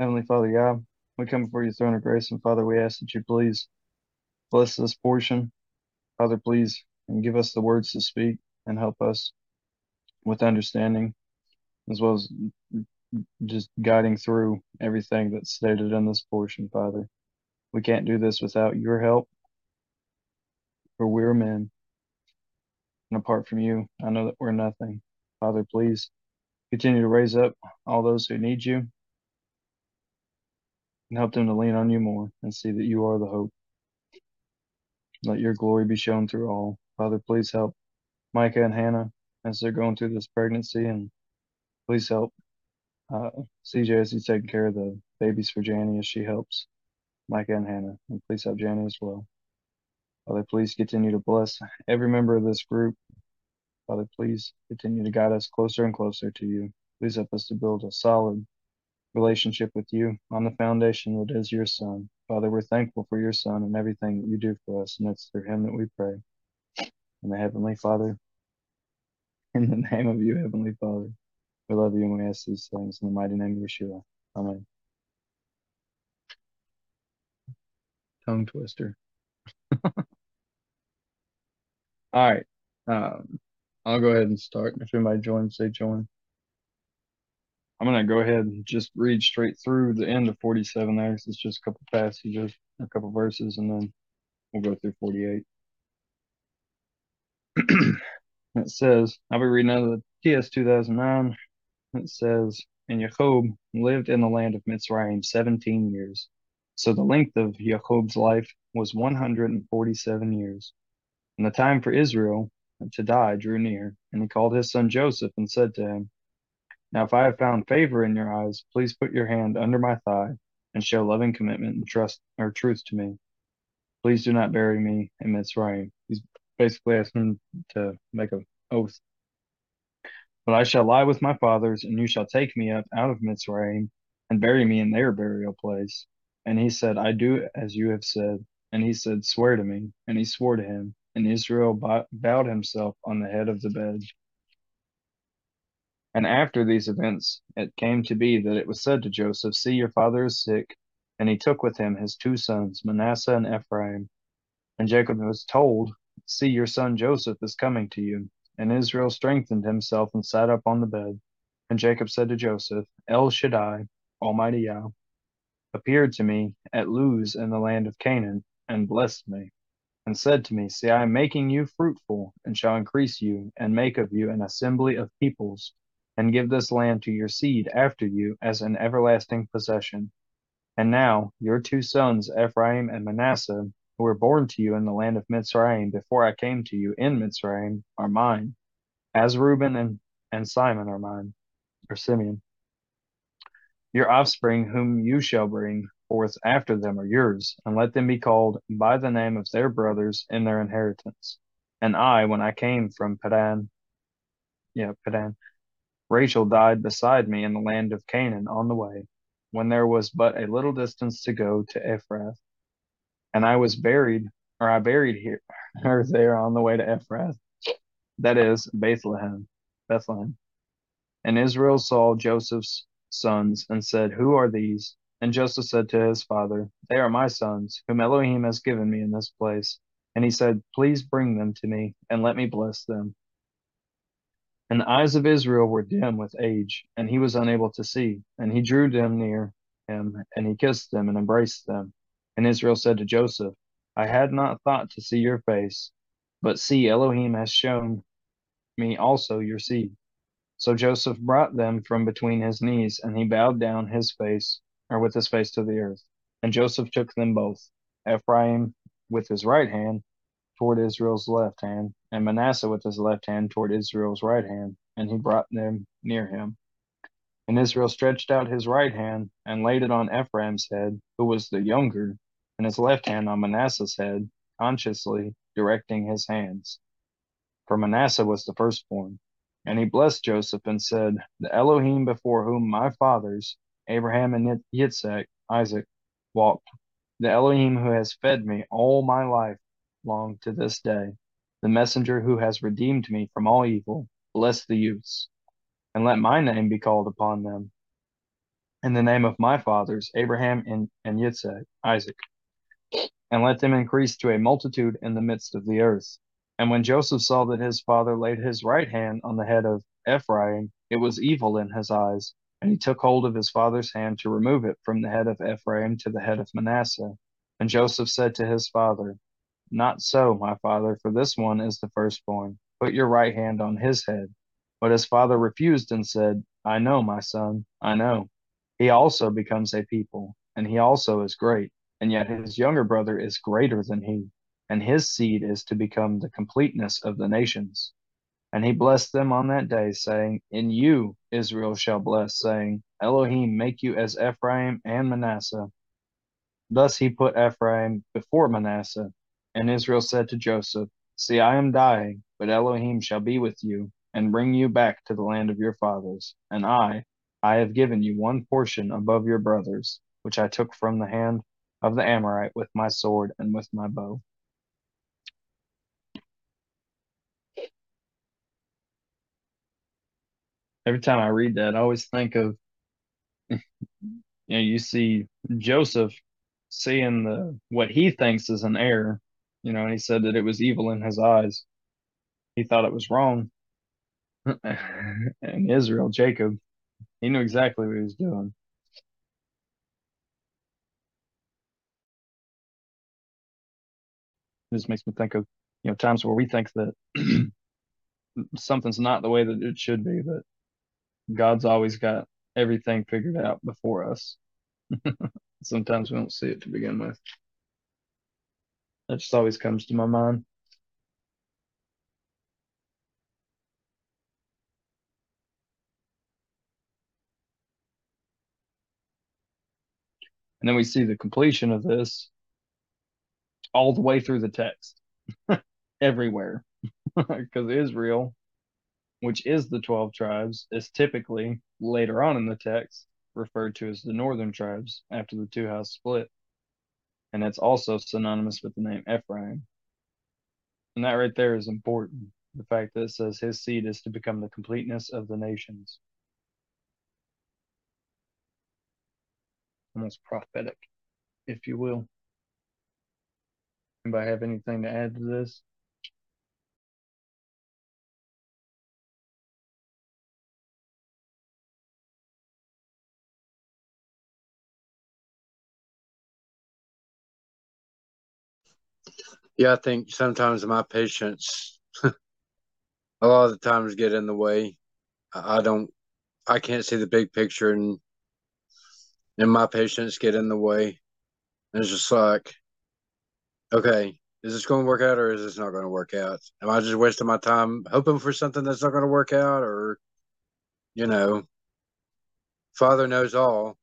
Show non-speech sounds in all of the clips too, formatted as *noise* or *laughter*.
Heavenly Father, God, we come before your throne of grace, and Father, we ask that you please bless this portion. Father, please and give us the words to speak and help us with understanding, as well as just guiding through everything that's stated in this portion, Father. We can't do this without your help, for we're men. And apart from you, I know that we're nothing. Father, please continue to raise up all those who need you and help them to lean on you more and see that you are the hope. Let your glory be shown through all. Father, please help Micah and Hannah as they're going through this pregnancy, and please help uh, CJ as he's taking care of the babies for Janny as she helps Micah and Hannah, and please help Janny as well. Father, please continue to bless every member of this group. Father, please continue to guide us closer and closer to you. Please help us to build a solid relationship with you on the foundation that is your Son. Father, we're thankful for your Son and everything that you do for us, and it's through him that we pray. In the Heavenly Father, *laughs* in the name of you, Heavenly Father, we love you and we ask these things in the mighty name of Yeshua. Amen. Tongue twister. *laughs* All right. Um, I'll go ahead and start. If anybody joins, say join. I'm going to go ahead and just read straight through the end of 47 there. It's just a couple passages, a couple verses, and then we'll go through 48. *clears throat* it says, I'll be reading out of the TS 2009. It says, And Jacob lived in the land of Mitzrayim 17 years. So the length of Jacob's life was 147 years. And the time for Israel to die drew near, and he called his son Joseph and said to him, Now if I have found favor in your eyes, please put your hand under my thigh and show loving commitment and trust or truth to me. Please do not bury me in Mitzrayim. He's basically asking to make an oath. But I shall lie with my fathers, and you shall take me up out of Mitzrayim and bury me in their burial place. And he said, I do as you have said. And he said, Swear to me. And he swore to him. And Israel bowed himself on the head of the bed. And after these events, it came to be that it was said to Joseph, See, your father is sick. And he took with him his two sons, Manasseh and Ephraim. And Jacob was told, See, your son Joseph is coming to you. And Israel strengthened himself and sat up on the bed. And Jacob said to Joseph, El Shaddai, Almighty Yah, appeared to me at Luz in the land of Canaan, and blessed me, and said to me, See, I am making you fruitful, and shall increase you, and make of you an assembly of peoples, and give this land to your seed after you as an everlasting possession. And now your two sons, Ephraim and Manasseh, who were born to you in the land of Mitzrayim before I came to you in Mitzrayim, are mine, as Reuben and, and Simon are mine, or Simeon. Your offspring, whom you shall bring forth after them, are yours, and let them be called by the name of their brothers in their inheritance. And I, when I came from Padan, yeah, Padan, Rachel died beside me in the land of Canaan on the way, when there was but a little distance to go to Ephrath. And I was buried, or I buried here, *laughs* her there on the way to Ephrath, that is Bethlehem, Bethlehem. And Israel saw Joseph's sons and said, Who are these? And Joseph said to his father, They are my sons, whom Elohim has given me in this place. And he said, Please bring them to me, and let me bless them. And the eyes of Israel were dim with age, and he was unable to see. And he drew them near him, and he kissed them and embraced them. And Israel said to Joseph, I had not thought to see your face, but see, Elohim has shown me also your seed. So Joseph brought them from between his knees, and he bowed down his face, or with his face to the earth. And Joseph took them both, Ephraim with his right hand toward Israel's left hand, and Manasseh with his left hand toward Israel's right hand, and he brought them near him. And Israel stretched out his right hand and laid it on Ephraim's head, who was the younger, and his left hand on Manasseh's head, consciously directing his hands. For Manasseh was the firstborn. And he blessed Joseph and said, The Elohim before whom my fathers, Abraham and Yitzhak, Isaac, walked, the Elohim who has fed me all my life long to this day, the messenger who has redeemed me from all evil, bless the youths, and let my name be called upon them. in the name of my fathers, Abraham and, and Yitzhak, Isaac, and let them increase to a multitude in the midst of the earth. And when Joseph saw that his father laid his right hand on the head of Ephraim, it was evil in his eyes. And he took hold of his father's hand to remove it from the head of Ephraim to the head of Manasseh. And Joseph said to his father, Not so, my father, for this one is the firstborn. Put your right hand on his head. But his father refused and said, I know, my son, I know. He also becomes a people, and he also is great, and yet his younger brother is greater than he, and his seed is to become the completeness of the nations. And he blessed them on that day, saying, In you Israel shall bless, saying, Elohim make you as Ephraim and Manasseh. Thus he put Ephraim before Manasseh. And Israel said to Joseph, See, I am dying, but Elohim shall be with you, and bring you back to the land of your fathers. And I, I have given you one portion above your brothers, which I took from the hand of the Amorite with my sword and with my bow. every time I read that, I always think of *laughs* you know, you see Joseph seeing the what he thinks is an error, you know, and he said that it was evil in his eyes. He thought it was wrong. *laughs* and Israel, Jacob, he knew exactly what he was doing. Just makes me think of, you know, times where we think that *clears throat* something's not the way that it should be, but God's always got everything figured out before us. *laughs* Sometimes we don't see it to begin with. That just always comes to my mind. And then we see the completion of this all the way through the text, *laughs* everywhere. *laughs* Because Israel which is the 12 tribes, is typically, later on in the text, referred to as the northern tribes after the two house split. And it's also synonymous with the name Ephraim. And that right there is important. The fact that it says his seed is to become the completeness of the nations. Almost prophetic, if you will. Anybody have anything to add to this? Yeah, I think sometimes my patience, *laughs* a lot of the times, get in the way. I don't, I can't see the big picture, and and my patience get in the way. And it's just like, okay, is this going to work out or is this not going to work out? Am I just wasting my time hoping for something that's not going to work out, or you know, Father knows all,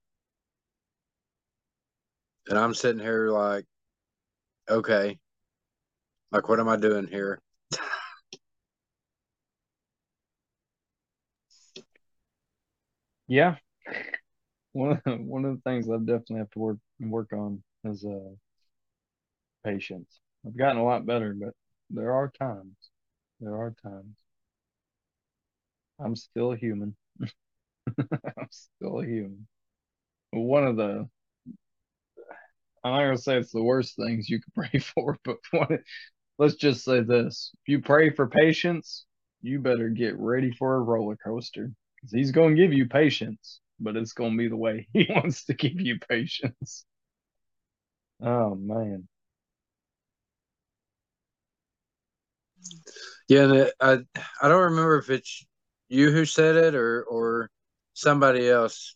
and I'm sitting here like, okay, like, what am I doing here? yeah. One of, one of the things I definitely have to work work on is uh patience. I've gotten a lot better, but there are times. There are times. I'm still human. *laughs* I'm still human. One of the I'm not gonna say it's the worst things you could *laughs* pray for, but one, let's just say this: if you pray for patience, you better get ready for a roller coaster because he's going to give you patience, but it's going to be the way *laughs* he wants to give you patience. Oh man. Yeah, and I I don't remember if it's you who said it or or somebody else.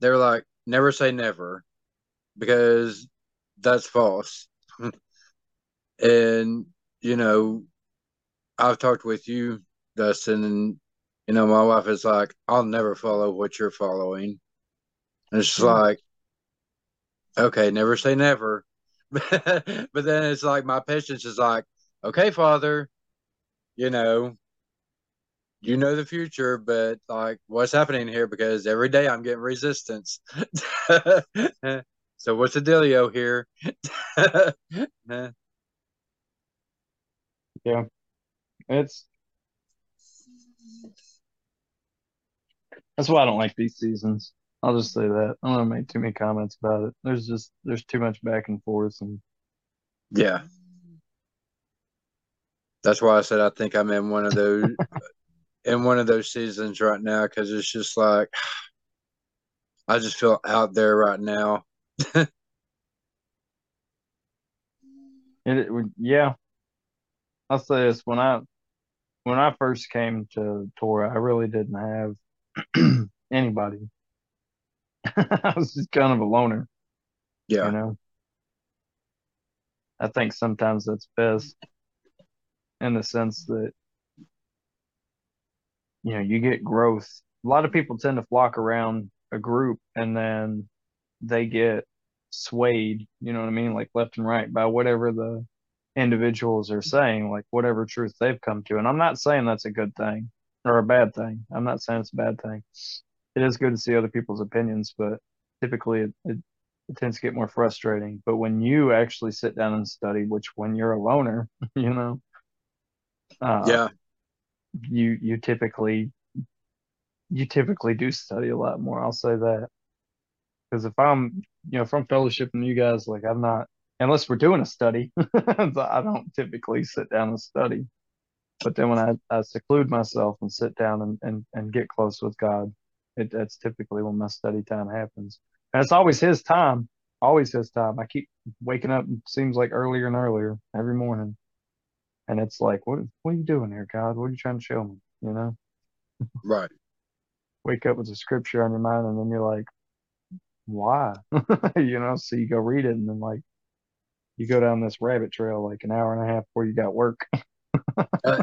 They're like, "Never say never," because that's false. *laughs* and you know, I've talked with you, Dustin, and you know, my wife is like, I'll never follow what you're following. And it's yeah. Mm-hmm. like, okay, never say never. *laughs* but then it's like my patience is like, okay, Father, you know, you know the future, but like what's happening here because every day I'm getting resistance. *laughs* so what's the dealio here? *laughs* yeah. It's that's why I don't like these seasons. I'll just say that. I don't want to make too many comments about it. There's just there's too much back and forth and Yeah. That's why I said I think I'm in one of those *laughs* in one of those seasons right now because it's just like I just feel out there right now. *laughs* it, it yeah. I'll say this when I when I first came to Torah, I really didn't have *clears throat* anybody. *laughs* I was just kind of a loner, Yeah. you know. I think sometimes that's best in the sense that you know you get growth. A lot of people tend to flock around a group and then they get swayed, you know what I mean, like left and right by whatever the individuals are saying, like whatever truth they've come to. And I'm not saying that's a good thing or a bad thing. I'm not saying it's a bad thing. It is good to see other people's opinions, but typically it, it, it tends to get more frustrating. But when you actually sit down and study, which when you're a loner, *laughs* you know, uh, Yeah. you you typically you typically do study a lot more. I'll say that because if I'm you know from I'm fellowshipping you guys, like I'm not unless we're doing a study, *laughs* I don't typically sit down and study. But then when I, I seclude myself and sit down and, and, and get close with God, it, that's typically when my study time happens. And it's always His time, always His time. I keep waking up, it seems like earlier and earlier every morning. And it's like, what, what are you doing here, God? What are you trying to show me? You know, Right. *laughs* wake up with a scripture on your mind, and then you're like, why? *laughs* you know, so you go read it, and then like, you go down this rabbit trail like an hour and a half before you got work. *laughs* Uh,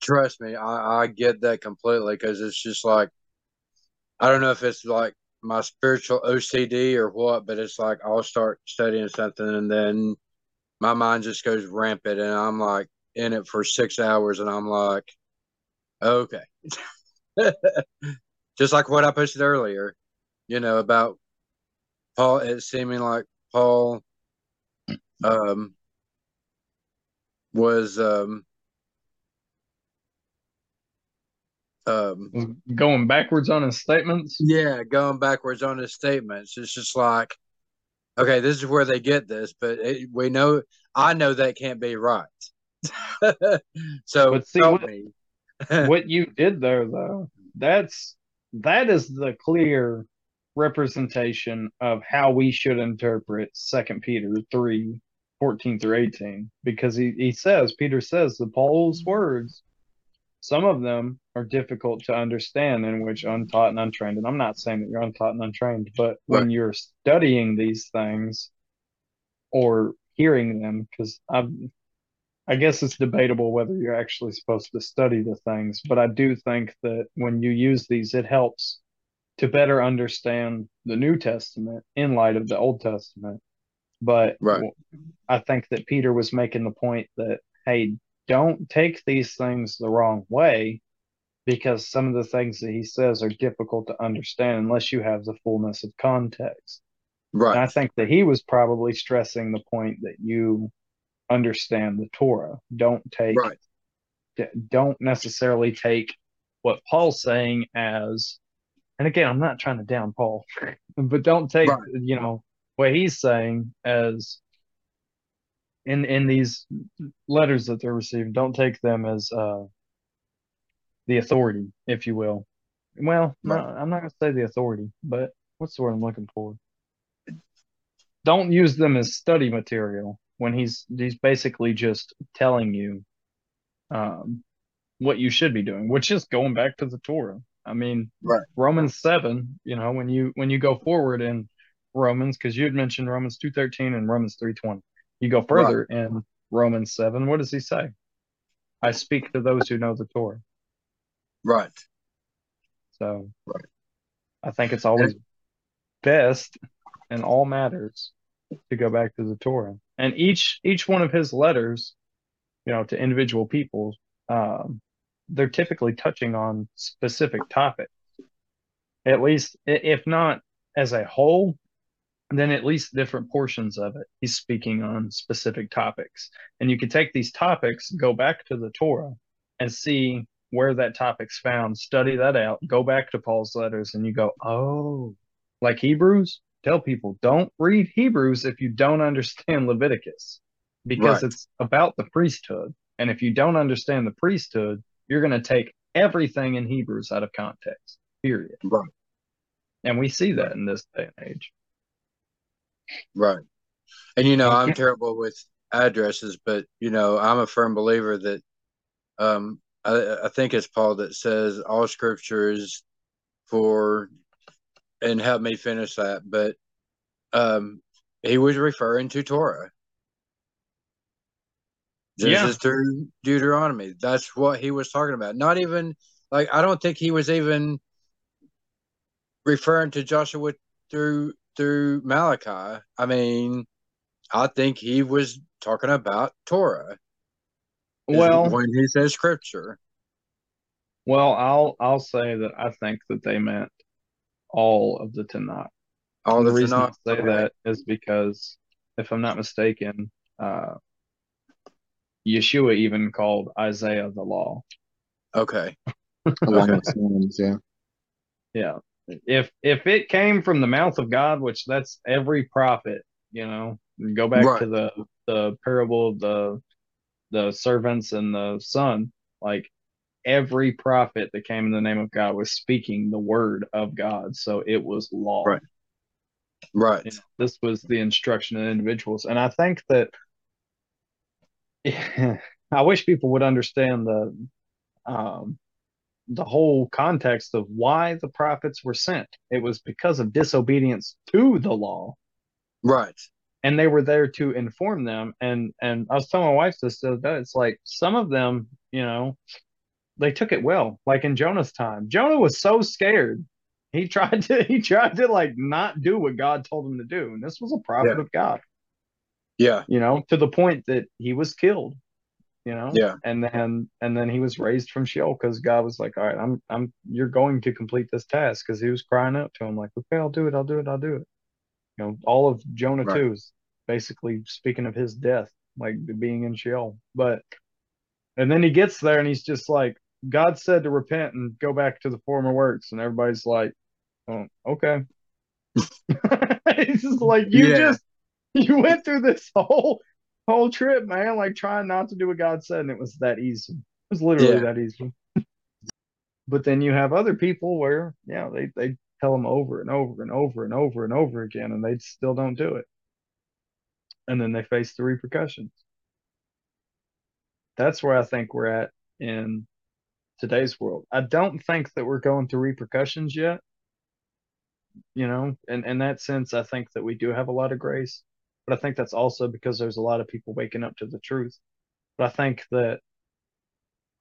trust me, I, I get that completely because it's just like I don't know if it's like my spiritual OCD or what, but it's like I'll start studying something and then my mind just goes rampant and I'm like in it for six hours and I'm like, okay. *laughs* just like what I posted earlier, you know, about Paul, it seeming like Paul um, was um, um, Going backwards on his statements. Yeah, going backwards on his statements. It's just like, okay, this is where they get this, but it, we know, I know that can't be right. *laughs* so But see, what- *laughs* what you did there though that's that is the clear representation of how we should interpret second peter 3 14 through 18 because he, he says peter says the paul's mm-hmm. words some of them are difficult to understand in which untaught and untrained and i'm not saying that you're untaught and untrained but when you're studying these things or hearing them because i've I guess it's debatable whether you're actually supposed to study the things, but I do think that when you use these, it helps to better understand the New Testament in light of the Old Testament. But Right. I think that Peter was making the point that, hey, don't take these things the wrong way because some of the things that he says are difficult to understand unless you have the fullness of context. And I think that he was probably stressing the point that you understand the Torah. Don't take Right. don't necessarily take what Paul's saying as and again, I'm not trying to down Paul, *laughs* but don't take Right. you know what he's saying as in in these letters that they're receiving, don't take them as uh the authority, if you will. Well, no, I'm not gonna say the authority, but what's the word I'm looking for? Don't use them as study material when he's he's basically just telling you um what you should be doing, which is going back to the Torah. I mean, Right. Romans seven, you know, when you when you go forward in Romans, because you had mentioned Romans two thirteen and Romans three twenty, you go further in Romans seven. What does he say? I speak to those who know the Torah. Right. So, Right. I think it's always best in all matters to go back to the Torah. And each each one of his letters, you know, to individual people, um, they're typically touching on specific topics. At least, if not as a whole, then at least different portions of it. He's speaking on specific topics. And you can take these topics, go back to the Torah, and see where that topic's found, study that out, go back to Paul's letters, and you go, oh, like Hebrews, tell people don't read Hebrews if you don't understand *laughs* Leviticus because Right. it's about the priesthood. And if you don't understand the priesthood, you're going to take everything in Hebrews out of context, period. Right. And we see that in this day and age. Right. And you know, I'm terrible with addresses, but you know, I'm a firm believer that um I, I think it's Paul that says all scripture is for and help me finish that, but um he was referring to Torah. Yeah. Genesis through Deuteronomy. That's what he was talking about. Not even like I don't think he was even referring to Joshua through through Malachi. I mean, I think he was talking about Torah Well, when he says scripture. well, I'll I'll say that I think that they meant all of the Tanakh. All the the reason I say Okay. that is because, if I'm not mistaken, uh, Yeshua even called Isaiah the law. Okay. *laughs* along Okay. with yeah. Yeah. If if it came from the mouth of God, which that's every prophet, you know, go back Right. to the the parable of the the servants and the son, like every prophet that came in the name of God was speaking the word of God. So it was law. Right. Right. You know, this was the instruction of individuals. And I think that I wish people would understand the um the whole context of why the prophets were sent. It was because of disobedience to the law. Right. And they were there to inform them. And and I was telling my wife this the other day, it's like some of them, you know, they took it well. Like in Jonah's time. Jonah was so scared. He *laughs* tried to he tried to like not do what God told him to do. And this was a prophet Yeah. of God, Yeah. you know, to the point that he was killed, you know? Yeah. and then and then he was raised from Sheol because God was like, all right, I'm I'm you're going to complete this task because he was crying out to him like, okay, I'll do it, I'll do it, I'll do it. You know, all of Jonah Right. two is basically speaking of his death, like being in Sheol. But and then he gets there and he's just like, God said to repent and go back to the former works, and everybody's like, oh, okay. *laughs* it's just like you Yeah. just *laughs* you went through this whole whole trip, man, like trying not to do what God said, and it was that easy. It was literally Yeah. that easy. *laughs* But then you have other people where, yeah, they they tell them over and over and over and over and over again, and they still don't do it, and then they face the repercussions. That's where I think we're at in today's world. I don't think that we're going through repercussions yet. You know, and in that sense, I think that we do have a lot of grace, but I think that's also because there's a lot of people waking up to the truth. But I think that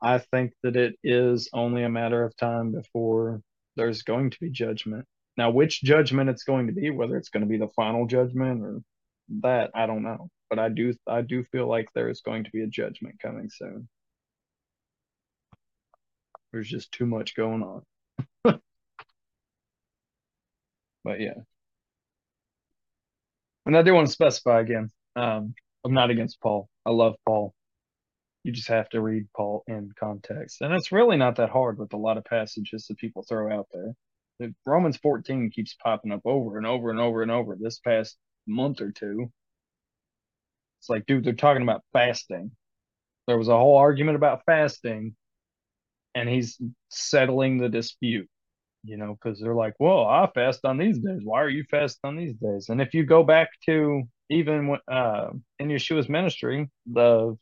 I think that it is only a matter of time before there's going to be judgment. Now, which judgment it's going to be, whether it's going to be the final judgment or that, I don't know. But I do I do feel like there is going to be a judgment coming soon. There's just too much going on. *laughs* but yeah. And I do want to specify again, um, I'm not against Paul. I love Paul. You just have to read Paul in context. And it's really not that hard with a lot of passages that people throw out there. The Romans 14 keeps popping up over and over and over and over this past month or two. It's like, dude, they're talking about fasting. There was a whole argument about fasting, and he's settling the dispute, you know, because they're like, well, I fast on these days. Why are you fast on these days? And if you go back to even uh, in Yeshua's ministry, the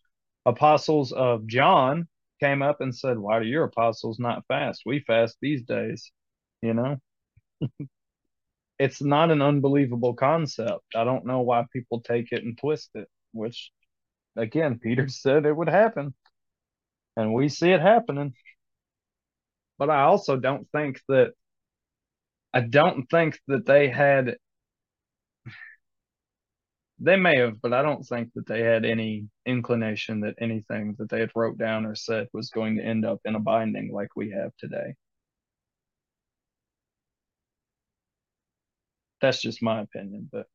apostles of John came up and said, Why do your apostles not fast? We fast these days, you know? *laughs* it's not an unbelievable concept. I don't know why people take it and twist it, which, again, Peter *laughs* said it would happen. And we see it happening. But I also don't think that, I don't think that they had, they may have, but I don't think that they had any inclination that anything that they had wrote down or said was going to end up in a binding like we have today. That's just my opinion, but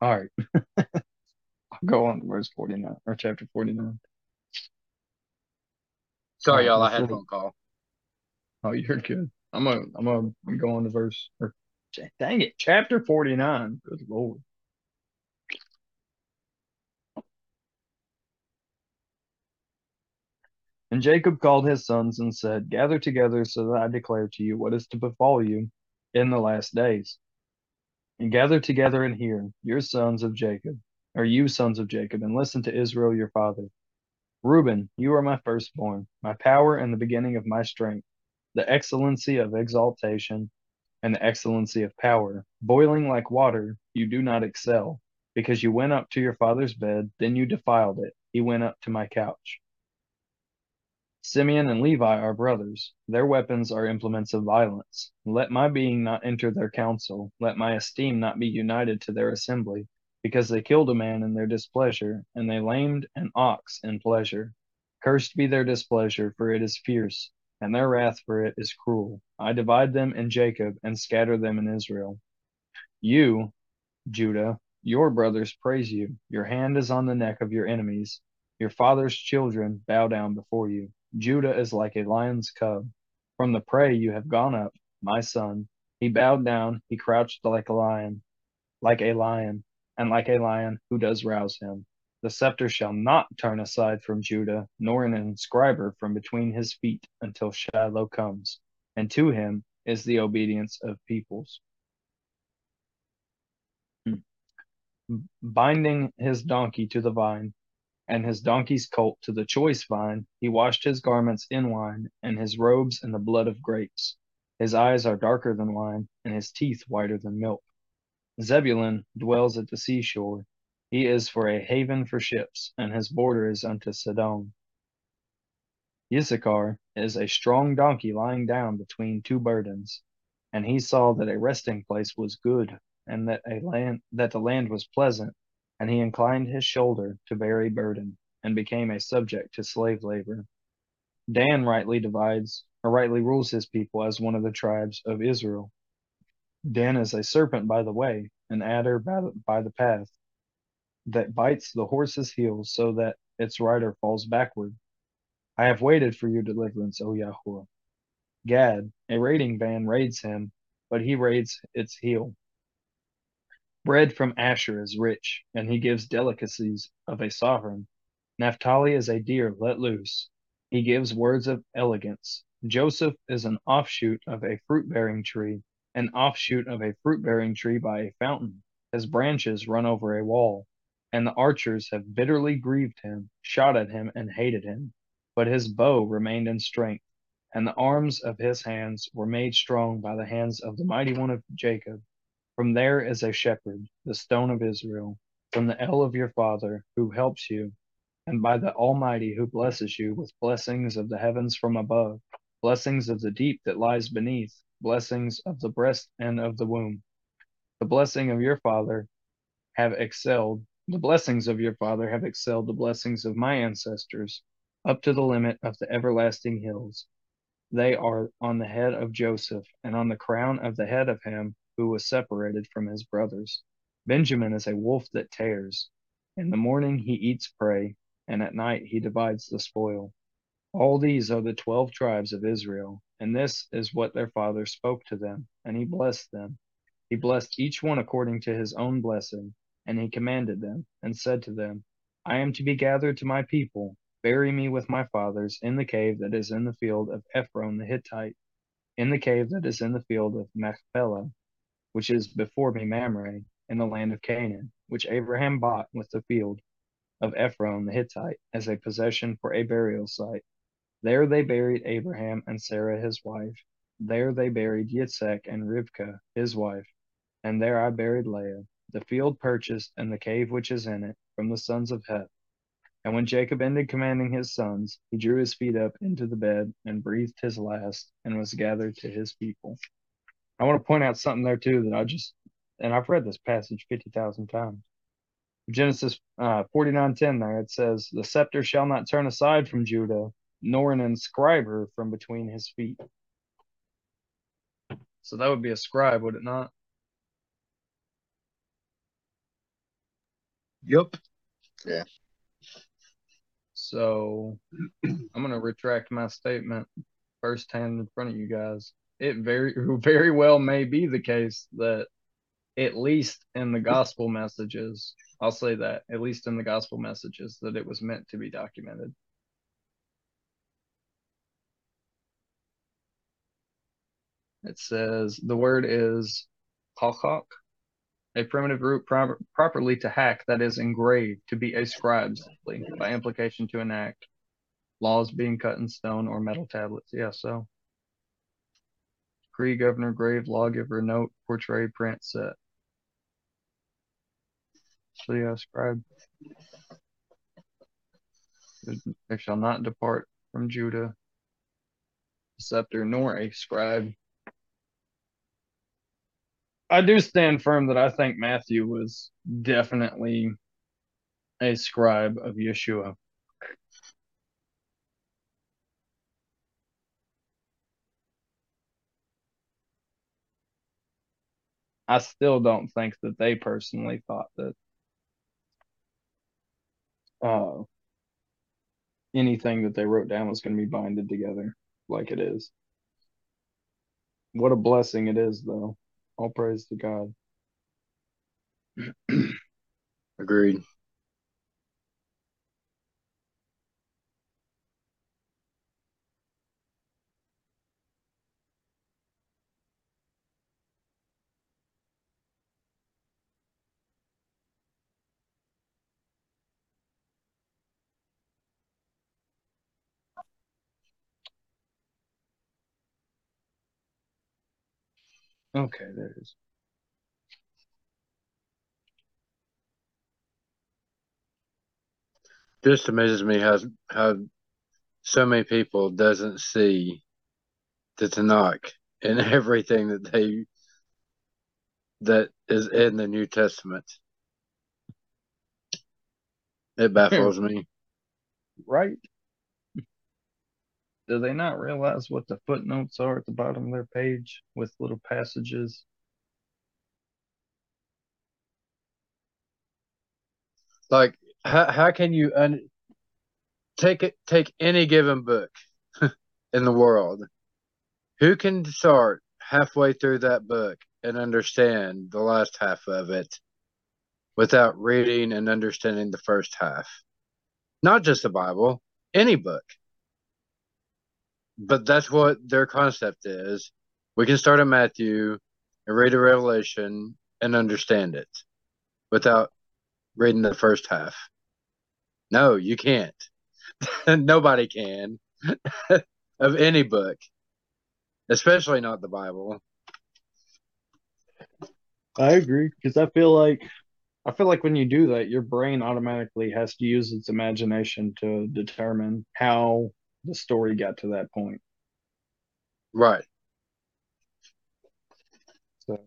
All right. *laughs* I'll go on to verse 49 or chapter 49. Sorry, y'all. I had a phone call. Oh, you're good. I'm gonna I'm gonna go on to verse or dang it, chapter 49. Good lord. And Jacob called his sons and said, Gather together so that I declare to you what is to befall you in the last days. And gather together and hear, your sons of Jacob, or you sons of Jacob, and listen to Israel your father. Reuben, you are my firstborn, my power and the beginning of my strength, the excellency of exaltation and the excellency of power. Boiling like water, you do not excel, because you went up to your father's bed, then you defiled it. He went up to my couch. Simeon and Levi are brothers. Their weapons are implements of violence. Let my being not enter their council. Let my esteem not be united to their assembly, because they killed a man in their displeasure, and they lamed an ox in pleasure. Cursed be their displeasure, for it is fierce, and their wrath for it is cruel. I divide them in Jacob and scatter them in Israel. You, Judah, your brothers praise you. Your hand is on the neck of your enemies. Your father's children bow down before you. Judah is like a lion's cub. From the prey you have gone up, my son. He bowed down, he crouched like a lion, like a lion, and like a lion who does rouse him. The scepter shall not turn aside from Judah, nor an inscriber from between his feet until Shiloh comes, and to him is the obedience of peoples. Hmm. Binding his donkey to the vine, and his donkey's colt to the choice vine, he washed his garments in wine, and his robes in the blood of grapes. His eyes are darker than wine, and his teeth whiter than milk. Zebulun dwells at the seashore. He is for a haven for ships, and his border is unto Sidon. Issachar is a strong donkey lying down between two burdens, and he saw that a resting place was good, and that a land that the land was pleasant, and he inclined his shoulder to bear a burden, and became a subject to slave labor. Dan rightly divides or rightly rules his people as one of the tribes of Israel. Dan is a serpent by the way, an adder by the, by the path, that bites the horse's heels so that its rider falls backward. I have waited for your deliverance, O Yahweh. Gad, a raiding band raids him, but he raids its heel. Bread from Asher is rich, and he gives delicacies of a sovereign. Naphtali is a deer let loose. He gives words of elegance. Joseph is an offshoot of a fruit bearing tree, an offshoot of a fruit bearing tree by a fountain. His branches run over a wall, and the archers have bitterly grieved him, shot at him, and hated him. But his bow remained in strength, and the arms of his hands were made strong by the hands of the mighty one of Jacob. From there is a shepherd, the stone of Israel, from the El of your father, who helps you, and by the Almighty who blesses you with blessings of the heavens from above, blessings of the deep that lies beneath, blessings of the breast and of the womb. The blessing of your father have excelled, the blessings of your father have excelled the blessings of my ancestors, up to the limit of the everlasting hills. They are on the head of Joseph, and on the crown of the head of him who was separated from his brothers. Benjamin is a wolf that tears. In the morning he eats prey, and at night he divides the spoil. All these are the twelve tribes of Israel, and this is what their father spoke to them, and he blessed them. He blessed each one according to his own blessing, and he commanded them, and said to them, I am to be gathered to my people. Bury me with my fathers in the cave that is in the field of Ephron the Hittite, in the cave that is in the field of Machpelah, which is before me Mamre, in the land of Canaan, which Abraham bought with the field of Ephron the Hittite as a possession for a burial site. There they buried Abraham and Sarah his wife. There they buried Yitzhak and Rivkah his wife. And there I buried Leah, the field purchased and the cave which is in it, from the sons of Heth. And when Jacob ended commanding his sons, he drew his feet up into the bed and breathed his last and was gathered to his people. I want to point out something there too that I just, and I've read this passage 50,000 times. Genesis uh, 49:10 there it says, "The scepter shall not turn aside from Judah, nor an inscriber from between his feet." So that would be a scribe, would it not? Yep. Yeah. So I'm going to retract my statement firsthand in front of you guys. It very, *laughs* very well may be the case that at least in the gospel messages, I'll say that, at least in the gospel messages, that it was meant to be documented. It says the word is halchak, a primitive root pro- properly to hack, that is engraved, to be a scribe, simply, by implication to enact, laws being cut in stone or metal tablets. Yeah, so decree, governor, grave, lawgiver, note, portray, print, set. So yeah, scribe. They shall not depart from Judah a scepter nor a scribe. I do stand firm that I think Matthew was definitely a scribe of Yeshua. I still don't think that they personally thought that uh, anything that they wrote down was going to be binded together like it is. What a blessing it is, though. All praise to God. *clears throat* Agreed. Okay, there it is. Just amazes me how how so many people doesn't see the Tanakh and *laughs* everything that they that is in the New Testament. It *laughs* baffles me. Right? Do they not realize what the footnotes are at the bottom of their page with little passages? Like how how can you un- take it take any given book *laughs* in the world? Who can start halfway through that book and understand the last half of it without reading and understanding the first half? Not just the Bible, any book. But that's what their concept is. We can start at Matthew and read a Revelation and understand it without reading the first half. No, you can't. *laughs* Nobody can *laughs* of any book, especially not the Bible. I agree because I feel like I feel like when you do that, your brain automatically has to use its imagination to determine how the story got to that point. Right. So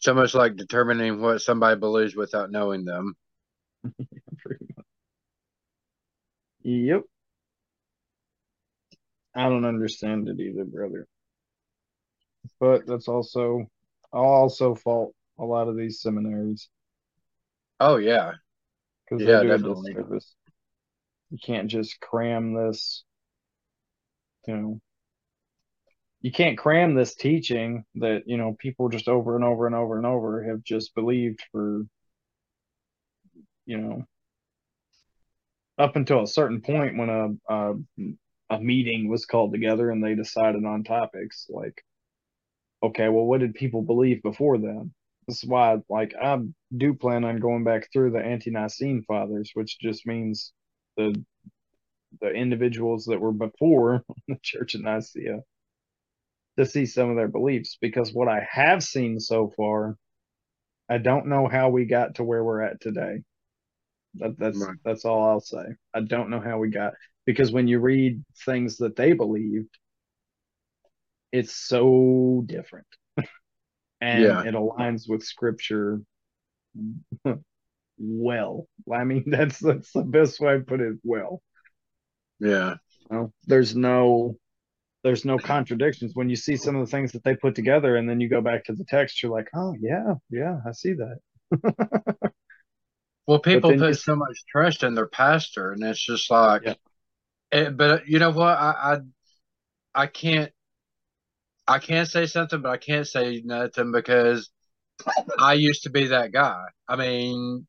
So much like determining what somebody believes without knowing them. *laughs* pretty much. Yep. I don't understand it either, brother. But that's also I'll also fault a lot of these seminaries Oh yeah. because Yeah, they do a definitely. disservice. You can't just cram this, you know. You can't cram this teaching that, you know, people just over and over and over and over have just believed for, you know, up until a certain point when a a, a meeting was called together and they decided on topics like, okay, well, what did people believe before then? This is why, like, I do plan on going back through the ante-Nicene fathers, which just means the the individuals that were before *laughs* the Church of Nicaea to see some of their beliefs. Because what I have seen so far, I don't know how we got to where we're at today. That, that's Right. that's all I'll say. I don't know how we got because when you read things that they believed, it's so different, *laughs* and Yeah. it aligns with Scripture *laughs* well. I mean, *laughs* that's that's the best way to put it. Well, Yeah. you know, there's no there's no contradictions when you see some of the things that they put together, and then you go back to the text. You're like, oh yeah, yeah, I see that. *laughs* well, people put you- so much trust in their pastor, and it's just like, Yeah. it, but uh, you know what? I, I I can't I can't say something, but I can't say nothing because I used to be that guy. I mean,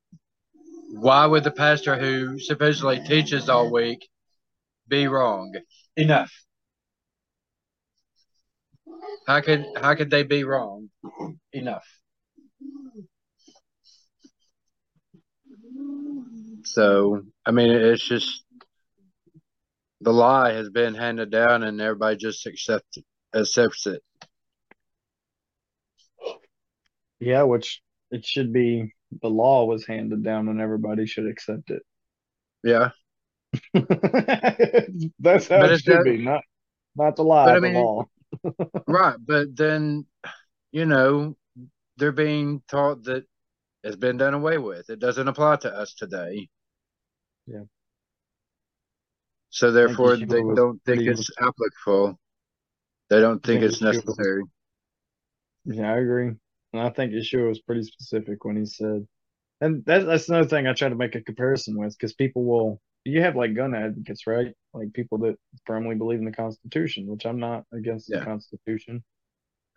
why would the pastor who supposedly teaches all week be wrong? Enough. How could how could they be wrong? Enough. So I mean, it's just the lie has been handed down, and everybody just accept accepts it. Yeah, which it should be the law was handed down and everybody should accept it. Yeah, *laughs* That's how But it should that- be, not not the lie, I the mean- law. *laughs* right. But then, you know, they're being taught that it's been done away with. It doesn't apply to us today. Yeah. So therefore, they don't think pretty- it's applicable. They don't think think it's necessary. Yeah, I agree. And I think Yeshua was pretty specific when he said, and that's that's another thing I try to make a comparison with because people will you have like gun advocates, right? Like people that firmly believe in the Constitution, which I'm not against Yeah. the Constitution.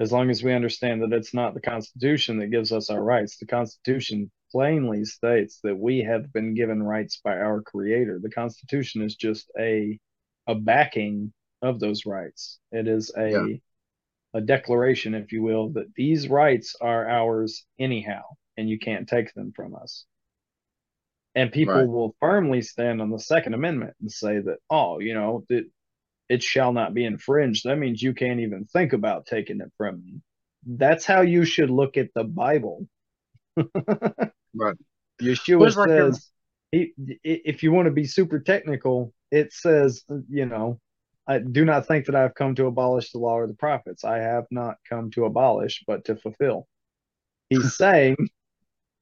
As long as we understand that it's not the Constitution that gives us our rights. The Constitution plainly states that we have been given rights by our creator. The Constitution is just a a backing of those rights. It is a Yeah. A declaration, if you will, that these rights are ours anyhow, and you can't take them from us. And people Right. will firmly stand on the Second Amendment and say that, oh, you know, that it shall not be infringed. That means you can't even think about taking it from me. That's how you should look at the Bible. *laughs* Right. Yeshua Well, it's like a- says, he, if you want to be super technical, it says, you know, I do not think that I have come to abolish the law or the prophets. I have not come to abolish, but to fulfill. He's *laughs* saying,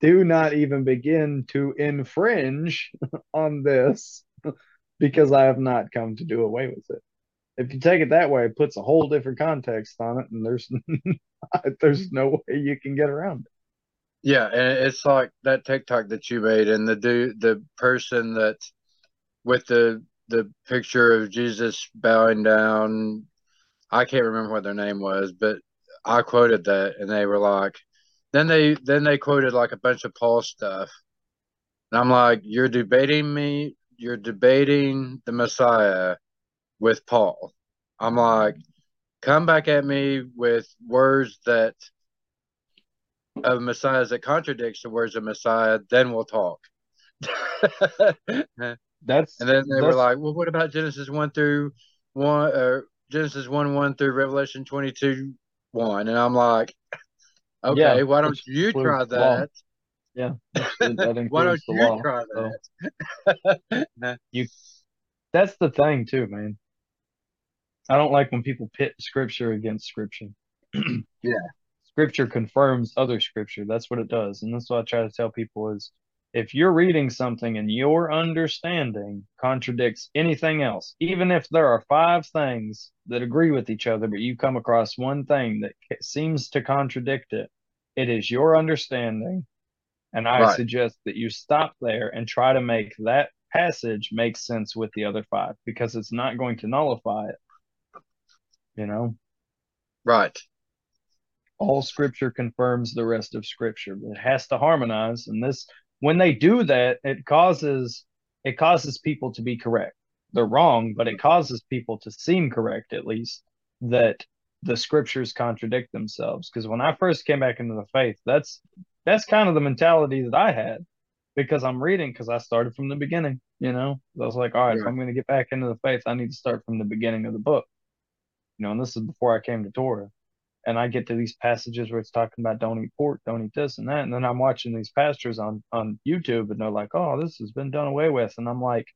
do not even begin to infringe *laughs* on this *laughs* because I have not come to do away with it. If you take it that way, it puts a whole different context on it, and there's there's no way you can get around it. Yeah, and it's like that TikTok that you made, and the dude, the person that with the the picture of Jesus bowing down. I can't remember what their name was, but I quoted that, and they were like, then they then they quoted like a bunch of Paul stuff, and I'm like, you're debating me, you're debating the Messiah with Paul. I'm like, come back at me with words that of Messiahs that contradicts the words of Messiah, then we'll talk. *laughs* and then they were like, well, what about Genesis 1 through 1 or Genesis 1 1 through Revelation 22 1? And I'm like, okay, Yeah, why don't you try that? yeah, that, *laughs* that Why don't you law. try so. that? *laughs* That's the thing too, man. I don't like when people pit scripture against scripture. *clears throat* Yeah. Scripture confirms other scripture. That's what it does. And that's what I try to tell people is if you're reading something and your understanding contradicts anything else, even if there are five things that agree with each other, but you come across one thing that seems to contradict it, it is your understanding. And I Right. suggest that you stop there and try to make that passage make sense with the other five because it's not going to nullify it. You know, right. all scripture confirms the rest of scripture, but it has to harmonize. And this, when they do that, it causes it causes people to be correct. They're wrong, but it causes people to seem correct at least that the scriptures contradict themselves. Because when I first came back into the faith, that's that's kind of the mentality that I had because I'm reading because I started from the beginning. You know, I was like, all right, if I'm going to get back into the faith, I need to start from the beginning of the book. You know, and this is before I came to Torah and I get to these passages where it's talking about don't eat pork, don't eat this and that, and then I'm watching these pastors on on YouTube, and they're like, "Oh, this has been done away with," and I'm like,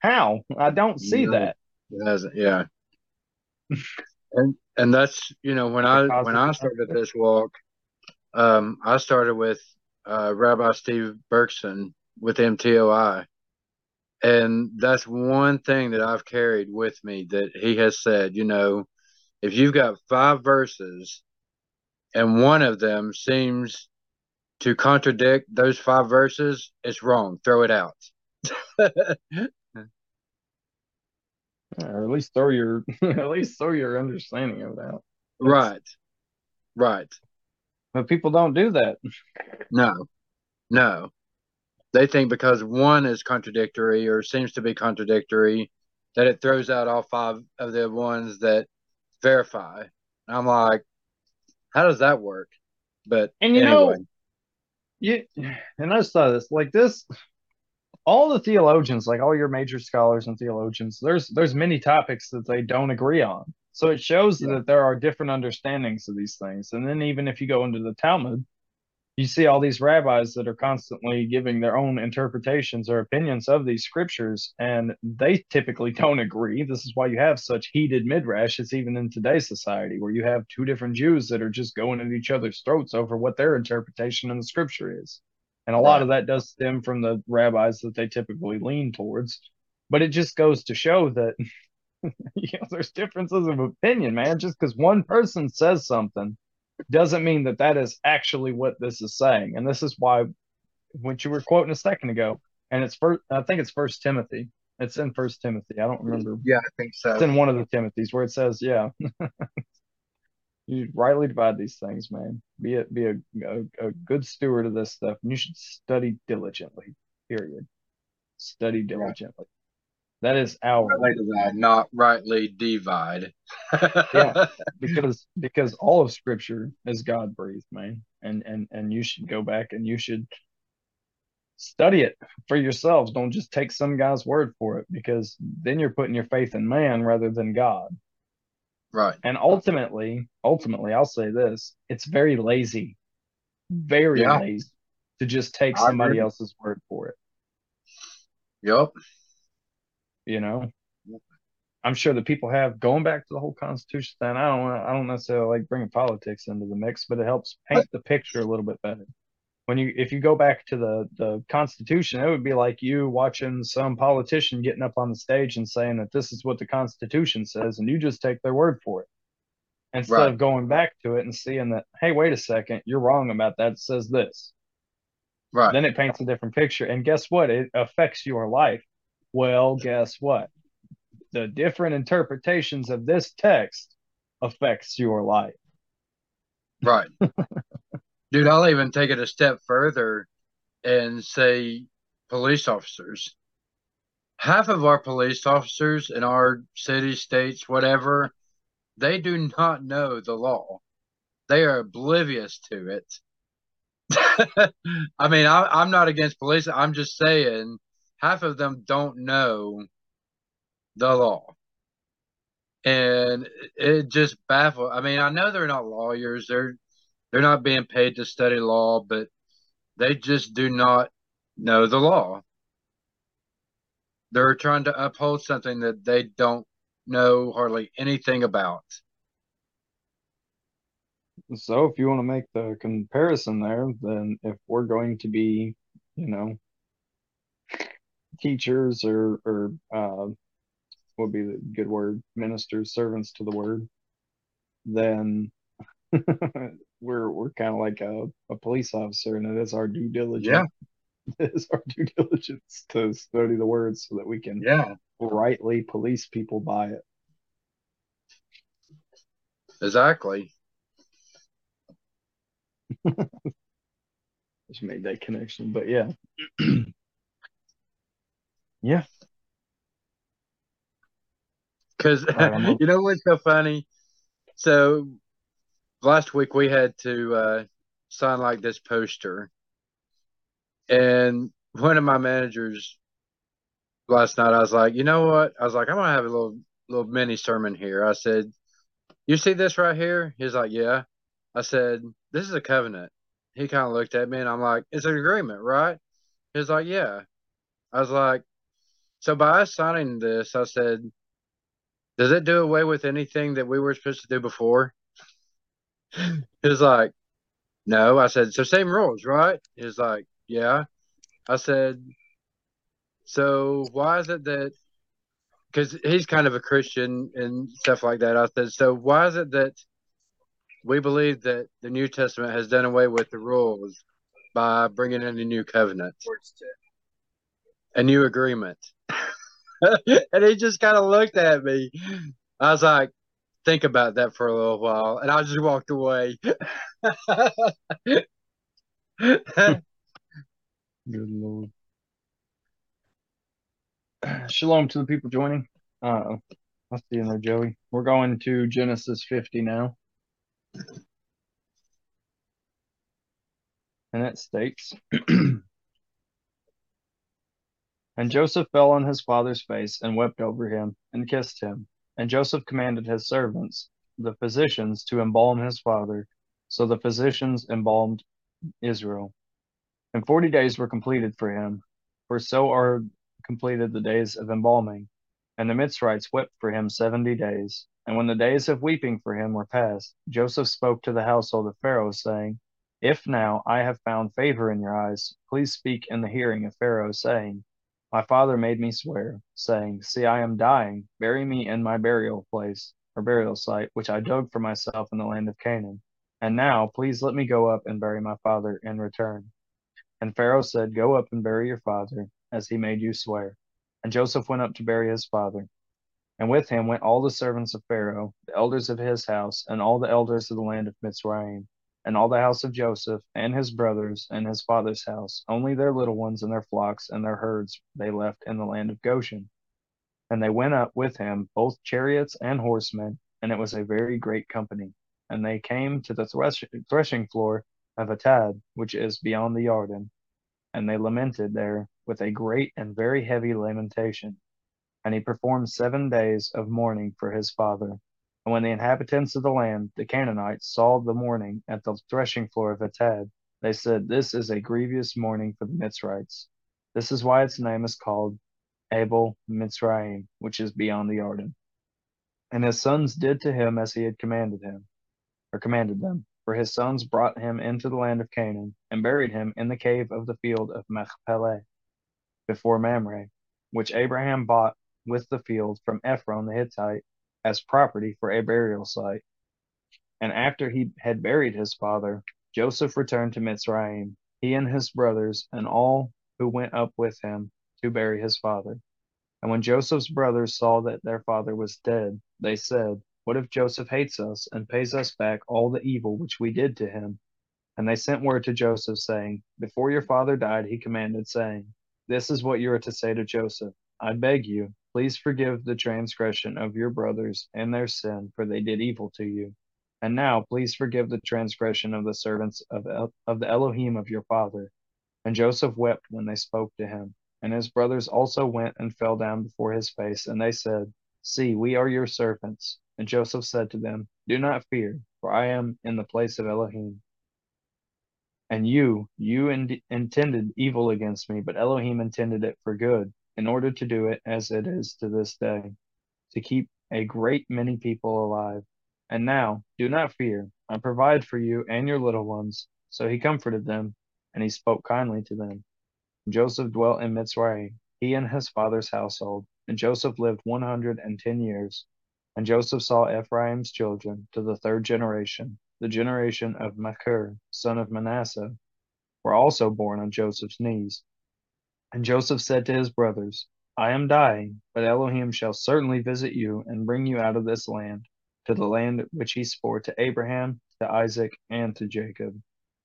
"How? I don't see No. that." It hasn't, yeah. and and that's you know when *laughs* I when I started this walk, um, I started with uh, Rabbi Steve Berkson with MTOI, and that's one thing that I've carried with me that he has said. You know, if you've got five verses, and one of them seems to contradict those five verses, it's wrong. Throw it out. *laughs* or at least throw your *laughs* at least throw your understanding of that. right. Right. But people don't do that. No. No. They think because one is contradictory or seems to be contradictory that it throws out all five of the ones that verify. I'm like, how does that work? But And you anyway, know, you and I just thought this like this all the theologians, like all your major scholars and theologians, there's there's many topics that they don't agree on. So it shows Yeah. that there are different understandings of these things. And then even if you go into the Talmud, you see all these rabbis that are constantly giving their own interpretations or opinions of these scriptures, and they typically don't agree. This is why you have such heated midrash. It's even in today's society where you have two different Jews that are just going at each other's throats over what their interpretation of the scripture is. And a lot of that does stem from the rabbis that they typically lean towards. But it just goes to show that *laughs* you know, there's differences of opinion, man. Just because one person says something doesn't mean that that is actually what this is saying. And this is why, what you were quoting a second ago, and it's first, I think it's First Timothy. It's in First Timothy. I don't remember. yeah, I think so. It's in one of the Timothys where it says, "Yeah, *laughs* you rightly divide these things, man. Be a be a, a, a good steward of this stuff, and you should study diligently. Period. Study diligently. That is our divide, not rightly divide. Yeah. *laughs* because because all of Scripture is God breathed, man, and and and you should go back and you should study it for yourselves. Don't just take some guy's word for it, because then you're putting your faith in man rather than God. right. And ultimately, ultimately, I'll say this: it's very lazy, very Yeah. lazy to just take somebody else's word for it. Yep. You know, I'm sure that people have going back to the whole Constitution thing. I don't, I don't necessarily like bringing politics into the mix, but it helps paint the picture a little bit better. When you, if you go back to the the Constitution, it would be like you watching some politician getting up on the stage and saying that this is what the Constitution says, and you just take their word for it instead Right. of going back to it and seeing that, hey, wait a second, you're wrong about that. It says this. Right. Then it paints a different picture. And guess what? It affects your life. Well, guess what? The different interpretations of this text affects your life. Right. *laughs* Dude, I'll even take it a step further and say police officers. Half of our police officers in our cities, states, whatever, they do not know the law. They are oblivious to it. *laughs* I mean, I, I'm not against police. I'm just saying half of them don't know the law. And it just baffles. I mean, I know they're not lawyers. They're they're not being paid to study law, but they just do not know the law. They're trying to uphold something that they don't know hardly anything about. So if you want to make the comparison there, then if we're going to be, you know, teachers or or uh would be the good word, ministers, servants to the word, then *laughs* we're we're kind of like a, a police officer, and it is our due diligence. Yeah. *laughs* It is our due diligence to study the words so that we can Yeah, rightly police people by it. exactly. *laughs* Just made that connection, but yeah, *clears throat* yeah. Because right, *laughs* you know what's so funny? So last week we had to uh, sign like this poster, and one of my managers last night, I was like, you know what? I was like, I'm gonna have a little little mini sermon here. I said, you see this right here? He's like, yeah. I said, this is a covenant. He kind of looked at me, and I'm like, it's an agreement, right? He's like, yeah. I was like, so by us signing this, I said, does it do away with anything that we were supposed to do before? *laughs* He was like, no. I said, so same rules, right? He was like, yeah. I said, so why is it that, because he's kind of a Christian and stuff like that. I said, so why is it that we believe that the New Testament has done away with the rules, by bringing in a new covenant, a new agreement. *laughs* and he just kind of looked at me. I was like, think about that for a little while. And I just walked away. *laughs* Good Lord. Shalom to the people joining. Uh, I see you there, Joey. We're going to Genesis 50 now. And it states *clears throat* And Joseph fell on his father's face and wept over him and kissed him. And Joseph commanded his servants, the physicians, to embalm his father. So the physicians embalmed Israel. And forty days were completed for him, for so are completed the days of embalming. And the Mitzrites wept for him seventy days. And when the days of weeping for him were past, Joseph spoke to the household of Pharaoh, saying, If now I have found favor in your eyes, please speak in the hearing of Pharaoh, saying, My father made me swear, saying, See, I am dying, bury me in my burial place, or burial site, which I dug for myself in the land of Canaan. And now, please let me go up and bury my father in return. And Pharaoh said, Go up and bury your father, as he made you swear. And Joseph went up to bury his father. And with him went all the servants of Pharaoh, the elders of his house, and all the elders of the land of Mitzrayim, and all the house of Joseph, and his brothers, and his father's house. Only their little ones and their flocks and their herds they left in the land of Goshen. And they went up with him, both chariots and horsemen, and it was a very great company. And they came to the thresh- threshing floor of Atad, which is beyond the Jordan, and they lamented there with a great and very heavy lamentation. And he performed seven days of mourning for his father. And when the inhabitants of the land, the Canaanites, saw the mourning at the threshing floor of Atad, they said, This is a grievous mourning for the Mitzrites. This is why its name is called Abel Mitzrayim, which is beyond the Jordan. And his sons did to him as he had commanded him, or commanded them. For his sons brought him into the land of Canaan, and buried him in the cave of the field of Machpelah, before Mamre, which Abraham bought with the field from Ephron the Hittite as property for a burial site. And after he had buried his father, Joseph returned to Mitzrayim, he and his brothers, and all who went up with him to bury his father. And when Joseph's brothers saw that their father was dead, they said, What if Joseph hates us and pays us back all the evil which we did to him? And they sent word to Joseph, saying, Before your father died, he commanded, saying, This is what you are to say to Joseph I beg you, please forgive the transgression of your brothers and their sin, for they did evil to you. And now, please forgive the transgression of the servants of, El- of the Elohim of your father. And Joseph wept when they spoke to him. And his brothers also went and fell down before his face, and they said, See, we are your servants. And Joseph said to them, Do not fear, for I am in the place of Elohim. And you, you in- intended evil against me, but Elohim intended it for good, in order to do it as it is to this day, to keep a great many people alive. And now, do not fear, I provide for you and your little ones. So he comforted them, and he spoke kindly to them. Joseph dwelt in Mitzrayim, he and his father's household, and Joseph lived one hundred and ten years. And Joseph saw Ephraim's children to the third generation, the generation of Machir, son of Manasseh, were also born on Joseph's knees. And Joseph said to his brothers, I am dying, but Elohim shall certainly visit you and bring you out of this land, to the land which he swore to Abraham, to Isaac, and to Jacob.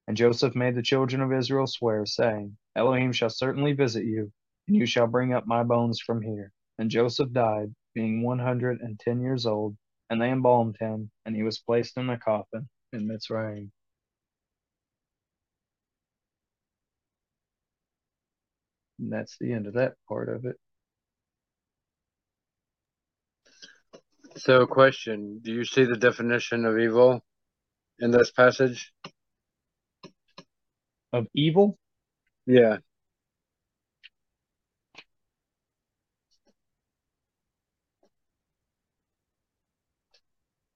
And Joseph made the children of Israel swear, saying, Elohim shall certainly visit you, and you shall bring up my bones from here. And Joseph died, being one hundred and ten years old, and they embalmed him, and he was placed in a coffin in Mitzrayim. And that's the end of that part of it. So, question Do you see the definition of evil in this passage? Of evil? Yeah.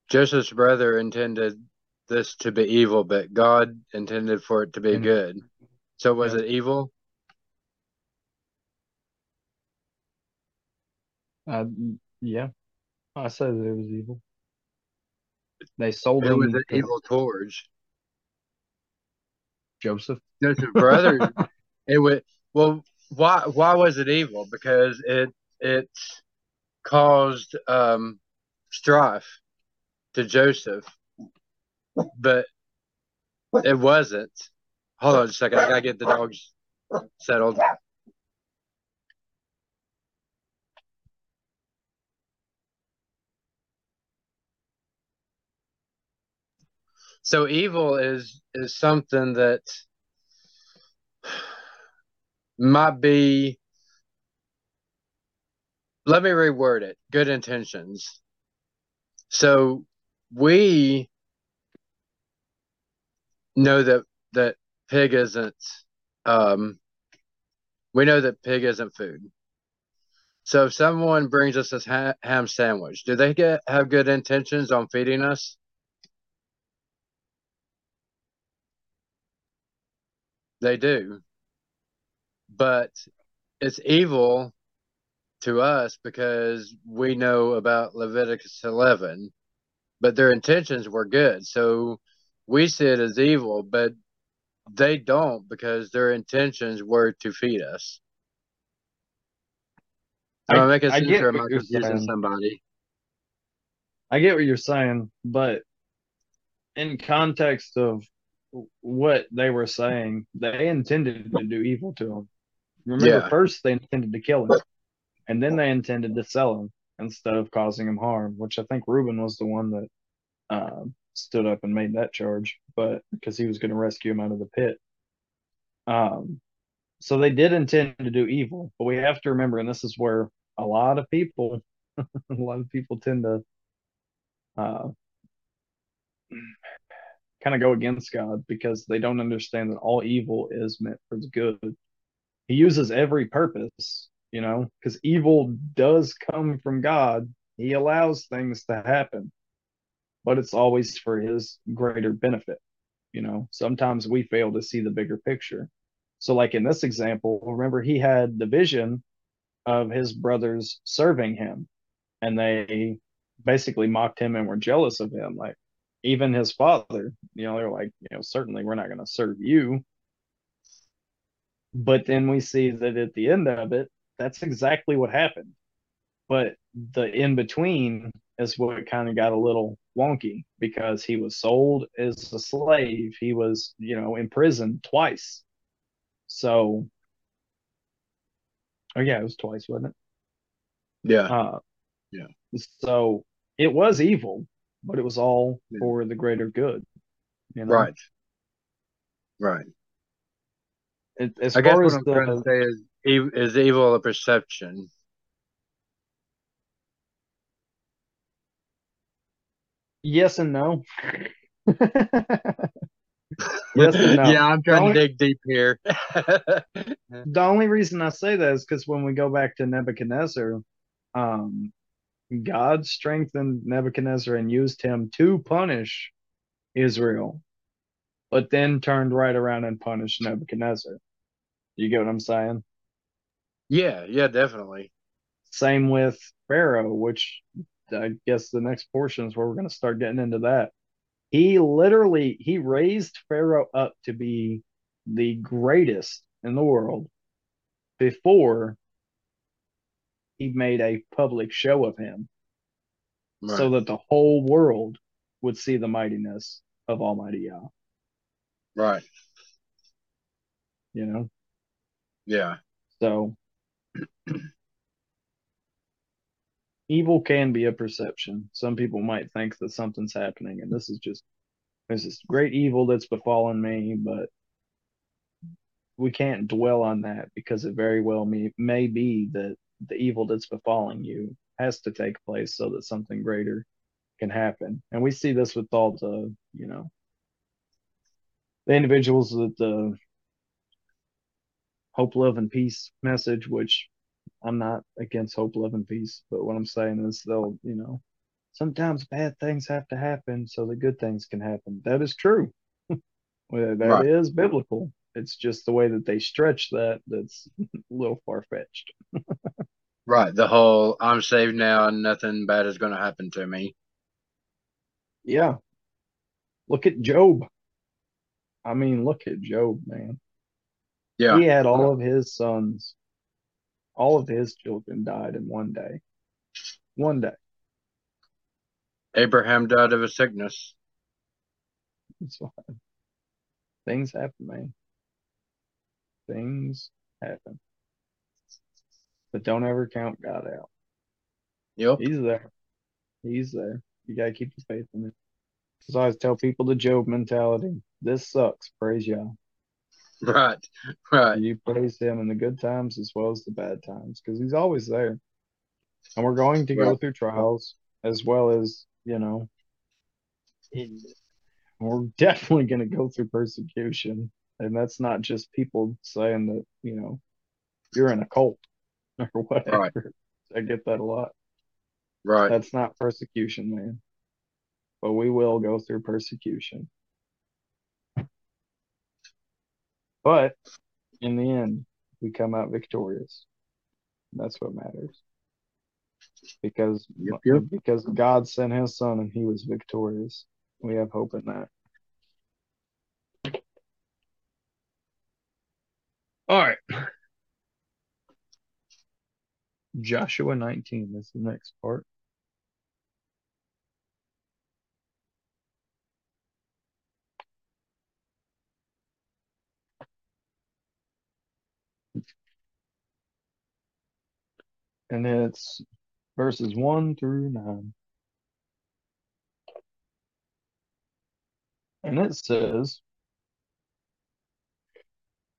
Joseph's brother intended this to be evil, but God intended for it to be And- good. So, was Yeah. it evil? Uh, yeah, I said that it was evil. They sold Who was him. it to- evil torch. Joseph. Joseph's brothers. *laughs* it would well. Why why was it evil? Because it it caused um, strife to Joseph, but it wasn't. Hold on a second. I gotta get the dogs settled. So evil is is something that might be let me reword it good intentions. So we know that that pig isn't um we know that pig isn't food. So if someone brings us this ha- ham sandwich do they get have good intentions on feeding us they do but it's evil to us because we know about Leviticus 11, but their intentions were good. So we see it as evil, but they don't because their intentions were to feed us. Am I, I making sense or am I confusing somebody? I get what you're saying, but in context of what they were saying, they intended to do evil to him. Remember, yeah. first they intended to kill him, and then they intended to sell him instead of causing him harm. Which I think Reuben was the one that uh, stood up and made that charge, but because he was going to rescue him out of the pit. Um, so they did intend to do evil, but we have to remember, and this is where a lot of people, *laughs* a lot of people tend to uh, kind of go against God because they don't understand that all evil is meant for the good he uses every purpose, you know, because evil does come from God. He allows things to happen, but it's always for his greater benefit. You know, sometimes we fail to see the bigger picture. So, like in this example, remember he had the vision of his brothers serving him, and they basically mocked him and were jealous of him. Like, even his father, you know, they're like, you know, certainly we're not going to serve you but then we see that at the end of it, that's exactly what happened. But the in between is what kind of got a little wonky because he was sold as a slave. He was, you know, imprisoned twice. So, oh yeah, it was twice, wasn't it? Yeah. Uh, yeah. So it was evil, but it was all for the greater good. You know? Right. Right as I guess what I'm the, trying to say is, is evil a perception? Yes and no. *laughs* yes and no. *laughs* Yeah, I'm trying only, to dig deep here. *laughs* the only reason I say that is because when we go back to Nebuchadnezzar, um, God strengthened Nebuchadnezzar and used him to punish Israel, but then turned right around and punished Nebuchadnezzar. You get what I'm saying? Yeah, yeah, definitely. Same with Pharaoh, which I guess the next portion is where we're going to start getting into that. He literally he raised Pharaoh up to be the greatest in the world before he made a public show of him right. so that the whole world would see the mightiness of Almighty Yah. Right. You know? Yeah. So *clears throat* evil can be a perception. Some people might think that something's happening, and this is just there's this great evil that's befallen me, but we can't dwell on that because it very well may, may be that the evil that's befalling you has to take place so that something greater can happen. And we see this with all the, you know, the individuals that the hope, love, and peace message, which I'm not against hope, love, and peace. But what I'm saying is, they'll, you know, sometimes bad things have to happen so the good things can happen. That is true. *laughs* well, that right. is biblical. It's just the way that they stretch that that's *laughs* a little far fetched. *laughs* right. The whole I'm saved now and nothing bad is going to happen to me. Yeah. Look at Job. I mean, look at Job, man. Yeah. He had all of his sons, all of his children died in one day. One day. Abraham died of a sickness. That's why. Things happen, man. Things happen. But don't ever count God out. Yep. He's there. He's there. You gotta keep your faith in it. As I always tell people the Job mentality. This sucks. Praise Yah. Right. Right. You praise him in the good times as well as the bad times because he's always there. And we're going to go through trials as well as, you know, we're *laughs* definitely going to go through persecution. And that's not just people saying that, you know, you're in a cult *laughs* or whatever. I get that a lot. Right. That's not persecution, man. But we will go through persecution. But in the end, we come out victorious. That's what matters. Because Yep, yep. because God sent his son and he was victorious. We have hope in that. All right. Joshua 19 is the next part. And it's verses 1 through 9. And it says,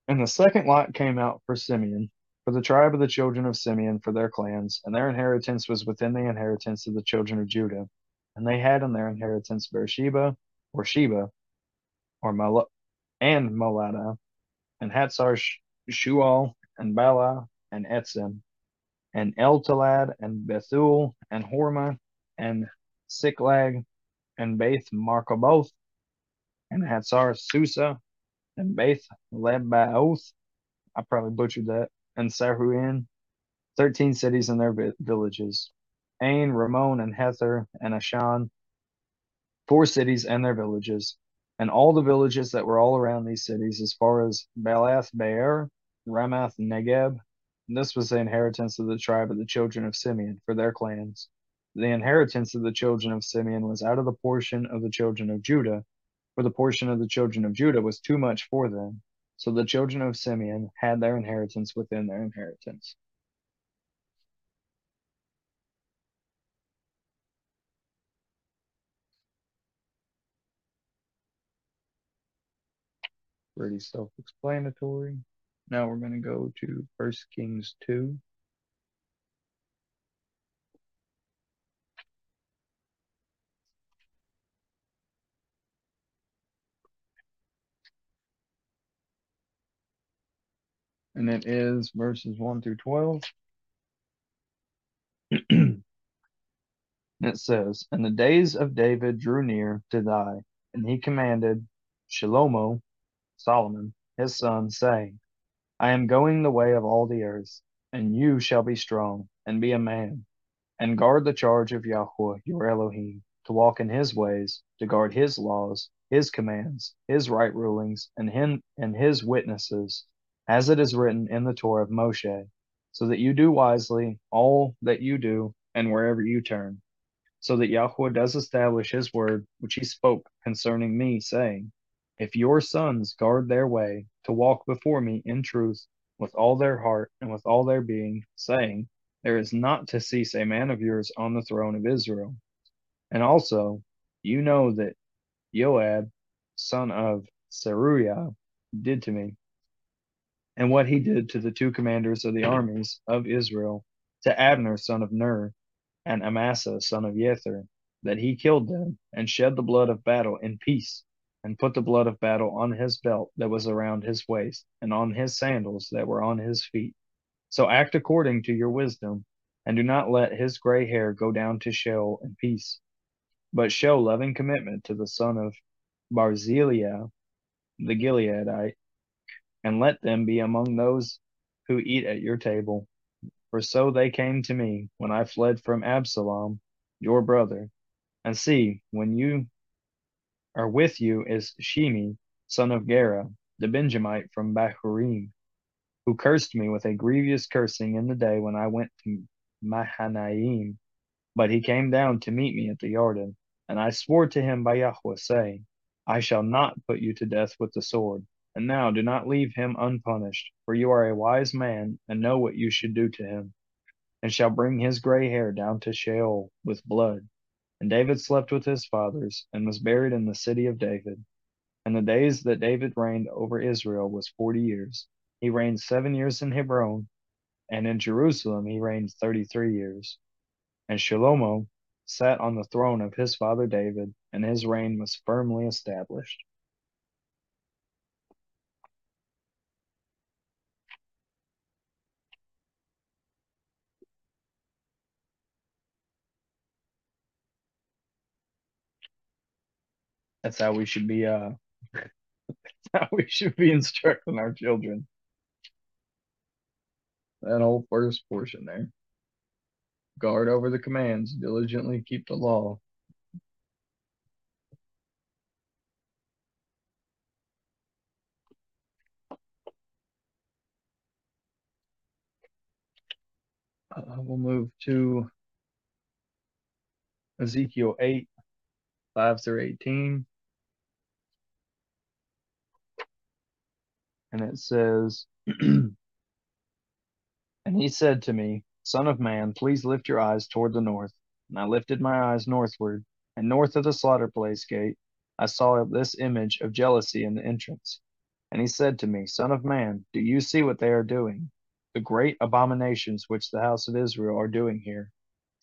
And the second lot came out for Simeon, for the tribe of the children of Simeon, for their clans, and their inheritance was within the inheritance of the children of Judah. And they had in their inheritance Beersheba, or Sheba, or Mal- and Molada, and Hatzar, Shual, and Bala, and Etzim, and Eltalad, and Bethul, and Hormah, and Siklag, and Beth Markaboth, and Hatzar Susa, and Beth Lebaoth. I probably butchered that. And Saruin, 13 cities and their vi- villages. Ain, Ramon, and Hether, and Ashan, four cities and their villages. And all the villages that were all around these cities, as far as Balath Beer, Ramath Negeb. This was the inheritance of the tribe of the children of Simeon for their clans. The inheritance of the children of Simeon was out of the portion of the children of Judah, for the portion of the children of Judah was too much for them. So the children of Simeon had their inheritance within their inheritance. Pretty self explanatory. Now we're going to go to First Kings 2. And it is verses 1 through 12. *clears throat* it says, And the days of David drew near to die, and he commanded Shalomo, Solomon, his son, saying, I am going the way of all the earth, and you shall be strong, and be a man, and guard the charge of Yahweh your Elohim, to walk in his ways, to guard his laws, his commands, his right rulings, and him and his witnesses, as it is written in the Torah of Moshe, so that you do wisely all that you do, and wherever you turn, so that Yahweh does establish his word which he spoke concerning me, saying, If your sons guard their way to walk before me in truth with all their heart and with all their being, saying, There is not to cease a man of yours on the throne of Israel. And also, you know that Joab, son of Zeruiah, did to me, and what he did to the two commanders of the mm-hmm. armies of Israel, to Abner, son of Ner, and Amasa, son of Jether, that he killed them, and shed the blood of battle in peace, and put the blood of battle on his belt that was around his waist, and on his sandals that were on his feet. So act according to your wisdom, and do not let his gray hair go down to Sheol in peace, but show loving commitment to the son of Barzillai, the Gileadite, and let them be among those who eat at your table. For so they came to me when I fled from Absalom, your brother. And see, when you are with you is Shimi, son of Gera, the Benjamite from Bahurim, who cursed me with a grievous cursing in the day when I went to Mahanaim. But he came down to meet me at the Yarden, and I swore to him by Yahweh, saying, I shall not put you to death with the sword. And now do not leave him unpunished, for you are a wise man, and know what you should do to him, and shall bring his gray hair down to Sheol with blood. And David slept with his fathers, and was buried in the city of David. And the days that David reigned over Israel was forty years. He reigned seven years in Hebron, and in Jerusalem he reigned thirty three years. And Shlomo sat on the throne of his father David, and his reign was firmly established. That's how we should be uh *laughs* how we should be instructing our children. That whole first portion there. Guard over the commands, diligently keep the law. Uh, we'll move to Ezekiel 8, 5 through 18. And it says, *clears throat* And he said to me, Son of man, please lift your eyes toward the north. And I lifted my eyes northward, and north of the slaughter place gate I saw this image of jealousy in the entrance. And he said to me, Son of man, do you see what they are doing? The great abominations which the house of Israel are doing here,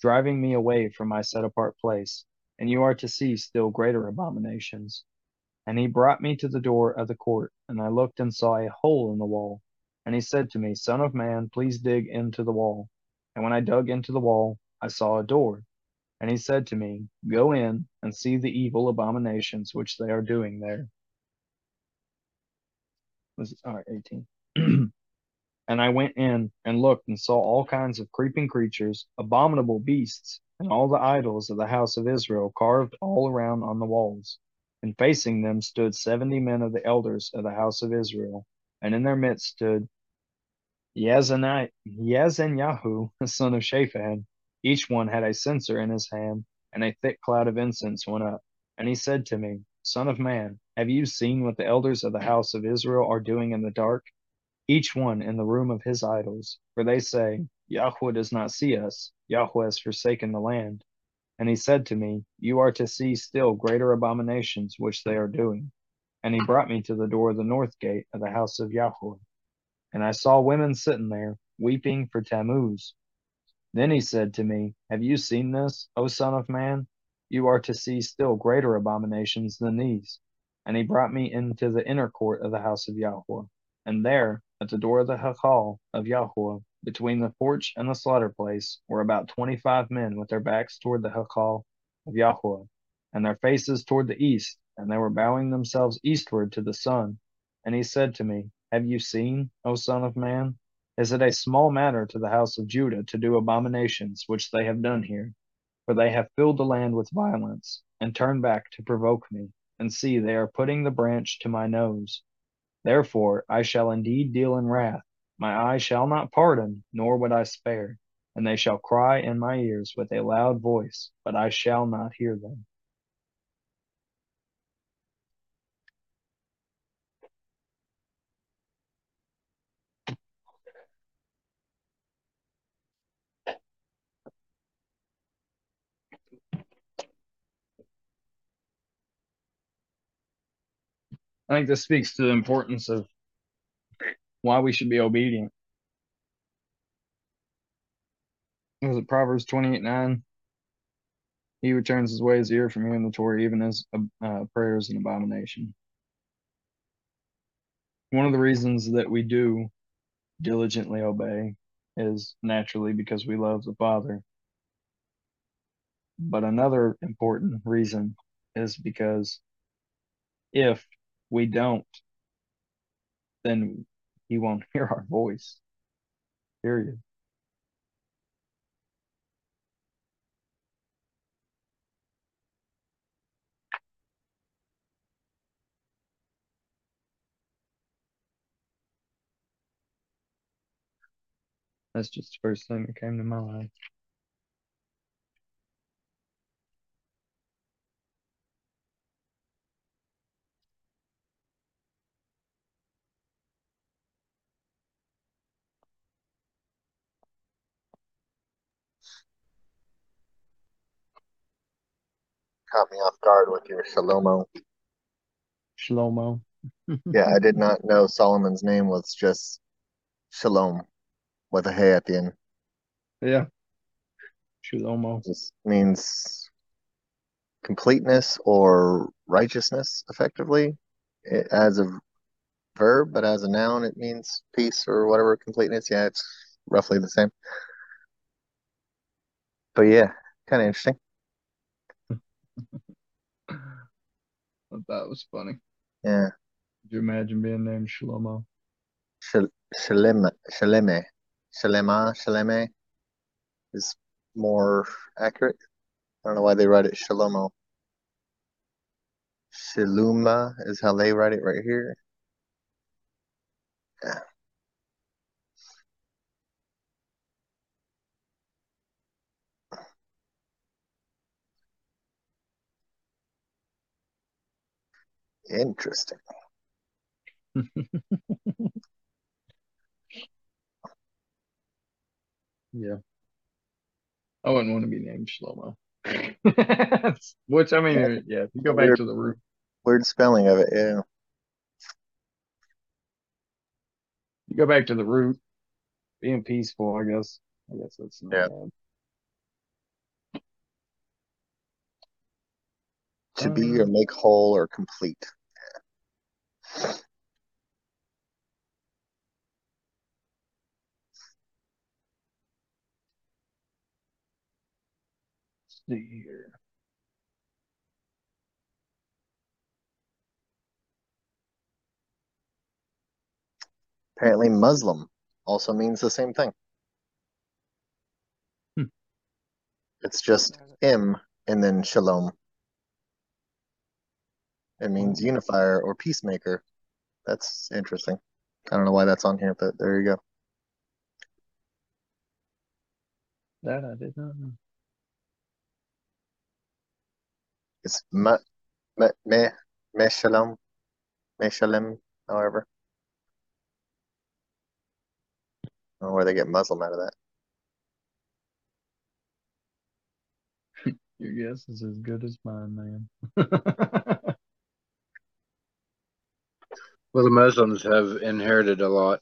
driving me away from my set apart place, and you are to see still greater abominations. And he brought me to the door of the court, and I looked and saw a hole in the wall. And he said to me, Son of man, please dig into the wall. And when I dug into the wall, I saw a door. And he said to me, Go in and see the evil abominations which they are doing there. Was all right, 18. *clears throat* and I went in and looked and saw all kinds of creeping creatures, abominable beasts, and all the idols of the house of Israel carved all around on the walls. And facing them stood seventy men of the elders of the house of Israel, and in their midst stood Yazanyahu, the son of Shaphan. Each one had a censer in his hand, and a thick cloud of incense went up. And he said to me, Son of man, have you seen what the elders of the house of Israel are doing in the dark? Each one in the room of his idols, for they say, Yahweh does not see us, Yahweh has forsaken the land. And he said to me, You are to see still greater abominations which they are doing. And he brought me to the door of the north gate of the house of Yahweh. And I saw women sitting there, weeping for Tammuz. Then he said to me, Have you seen this, O son of man? You are to see still greater abominations than these. And he brought me into the inner court of the house of Yahweh. And there, at the door of the Hachal of Yahweh, between the porch and the slaughter place were about twenty five men with their backs toward the Hachal of Yahweh, and their faces toward the east, and they were bowing themselves eastward to the sun. And he said to me, Have you seen, O son of man? Is it a small matter to the house of Judah to do abominations which they have done here? For they have filled the land with violence, and turned back to provoke me. And see, they are putting the branch to my nose. Therefore I shall indeed deal in wrath my eye shall not pardon, nor would I spare. And they shall cry in my ears with a loud voice, but I shall not hear them. I think this speaks to the importance of why we should be obedient. Was it Proverbs 28 9? He returns his way his ear from hearing the Torah, even as uh, prayers an abomination. One of the reasons that we do diligently obey is naturally because we love the Father. But another important reason is because if we don't, then he won't *laughs* hear our voice. Period. That's just the first thing that came to my mind. Caught me off guard with your Shalomo. Shlomo. *laughs* Yeah, I did not know Solomon's name was just Shalom with a hay at the end. Yeah. Shlomo. Just means completeness or righteousness, effectively, it, as a verb, but as a noun, it means peace or whatever completeness. Yeah, it's roughly the same. But yeah, kind of interesting. That was funny. Yeah, Could you imagine being named Shlomo? Shal Shaleme, Shalema, Shaleme is more accurate. I don't know why they write it Shalomo. Shaluma is how they write it right here. Yeah. Interesting. *laughs* Yeah. I wouldn't want to be named Shlomo. *laughs* Which I mean, Yeah. yeah, if you go back Weird, to the root, weird spelling of it. Yeah. you go back to the root, being peaceful, I guess. I guess that's not Yeah. bad. To be or Uh, make whole or complete. Let's see here. Apparently, Muslim also means the same thing. Hmm. It's just M and then Shalom. It means unifier or peacemaker. That's interesting. I don't know why that's on here, but there you go. that I did not know. It's me, me, me, me Shalom, me Shalem, however. I don't know where they get Muslim out of that. *laughs* Your guess is as good as mine, man. *laughs* Well, the Muslims have inherited a lot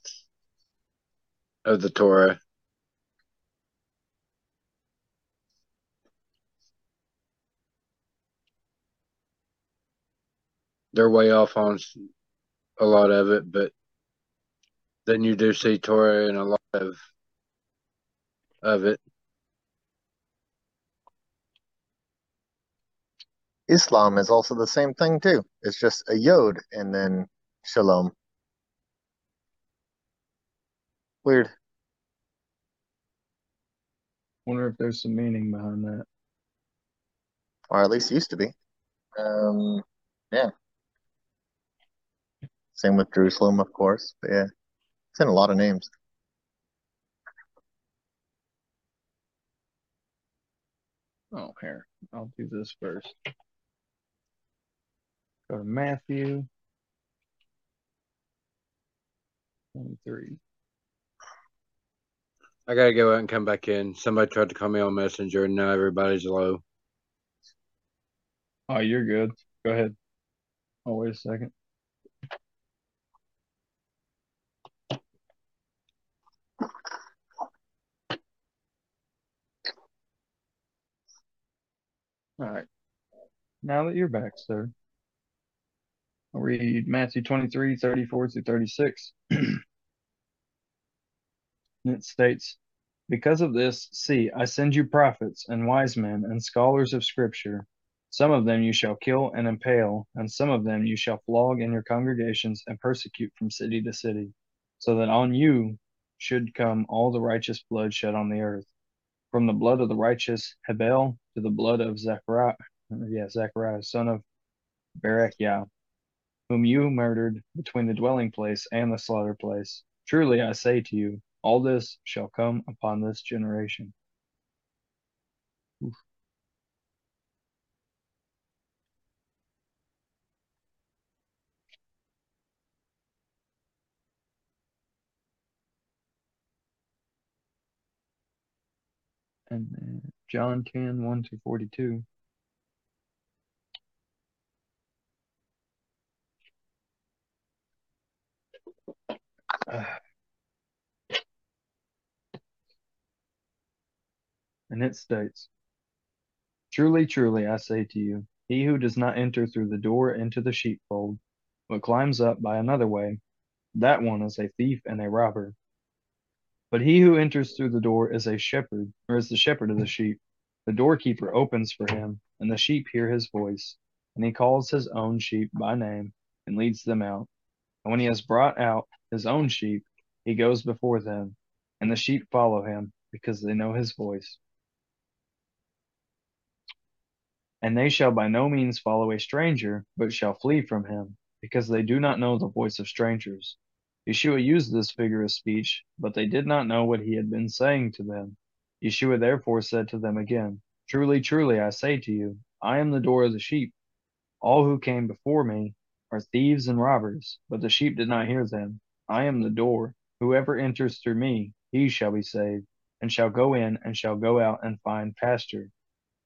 of the Torah. They're way off on a lot of it, but then you do see Torah in a lot of of it. Islam is also the same thing too. It's just a yod and then Shalom. Weird. Wonder if there's some meaning behind that. Or at least used to be. Um, yeah. Same with Jerusalem, of course. But yeah, it's in a lot of names. Oh, here. I'll do this first. Go to Matthew 23. I gotta go out and come back in. Somebody tried to call me on Messenger, and now everybody's low. Oh, you're good. Go ahead. Oh, wait a second. All right. Now that you're back, sir, I'll read Matthew 23, 34 through 36. and *clears throat* it states, Because of this, see, I send you prophets and wise men and scholars of Scripture. Some of them you shall kill and impale, and some of them you shall flog in your congregations and persecute from city to city, so that on you should come all the righteous blood shed on the earth, from the blood of the righteous Hebel to the blood of Zechariah, yeah, Zechariah, son of Berechiah, whom you murdered between the dwelling place and the slaughter place. Truly I say to you, All this shall come upon this generation. Oof. And John 10, 1 to 42. And it states, Truly, truly, I say to you, he who does not enter through the door into the sheepfold, but climbs up by another way, that one is a thief and a robber. But he who enters through the door is a shepherd, or is the shepherd of the sheep. The doorkeeper opens for him, and the sheep hear his voice, and he calls his own sheep by name and leads them out. And when he has brought out his own sheep, he goes before them, and the sheep follow him because they know his voice. And they shall by no means follow a stranger, but shall flee from him, because they do not know the voice of strangers. Yeshua used this figure of speech, but they did not know what he had been saying to them. Yeshua therefore said to them again, Truly, truly, I say to you, I am the door of the sheep. All who came before me are thieves and robbers, but the sheep did not hear them. I am the door. Whoever enters through me, he shall be saved, and shall go in and shall go out and find pasture.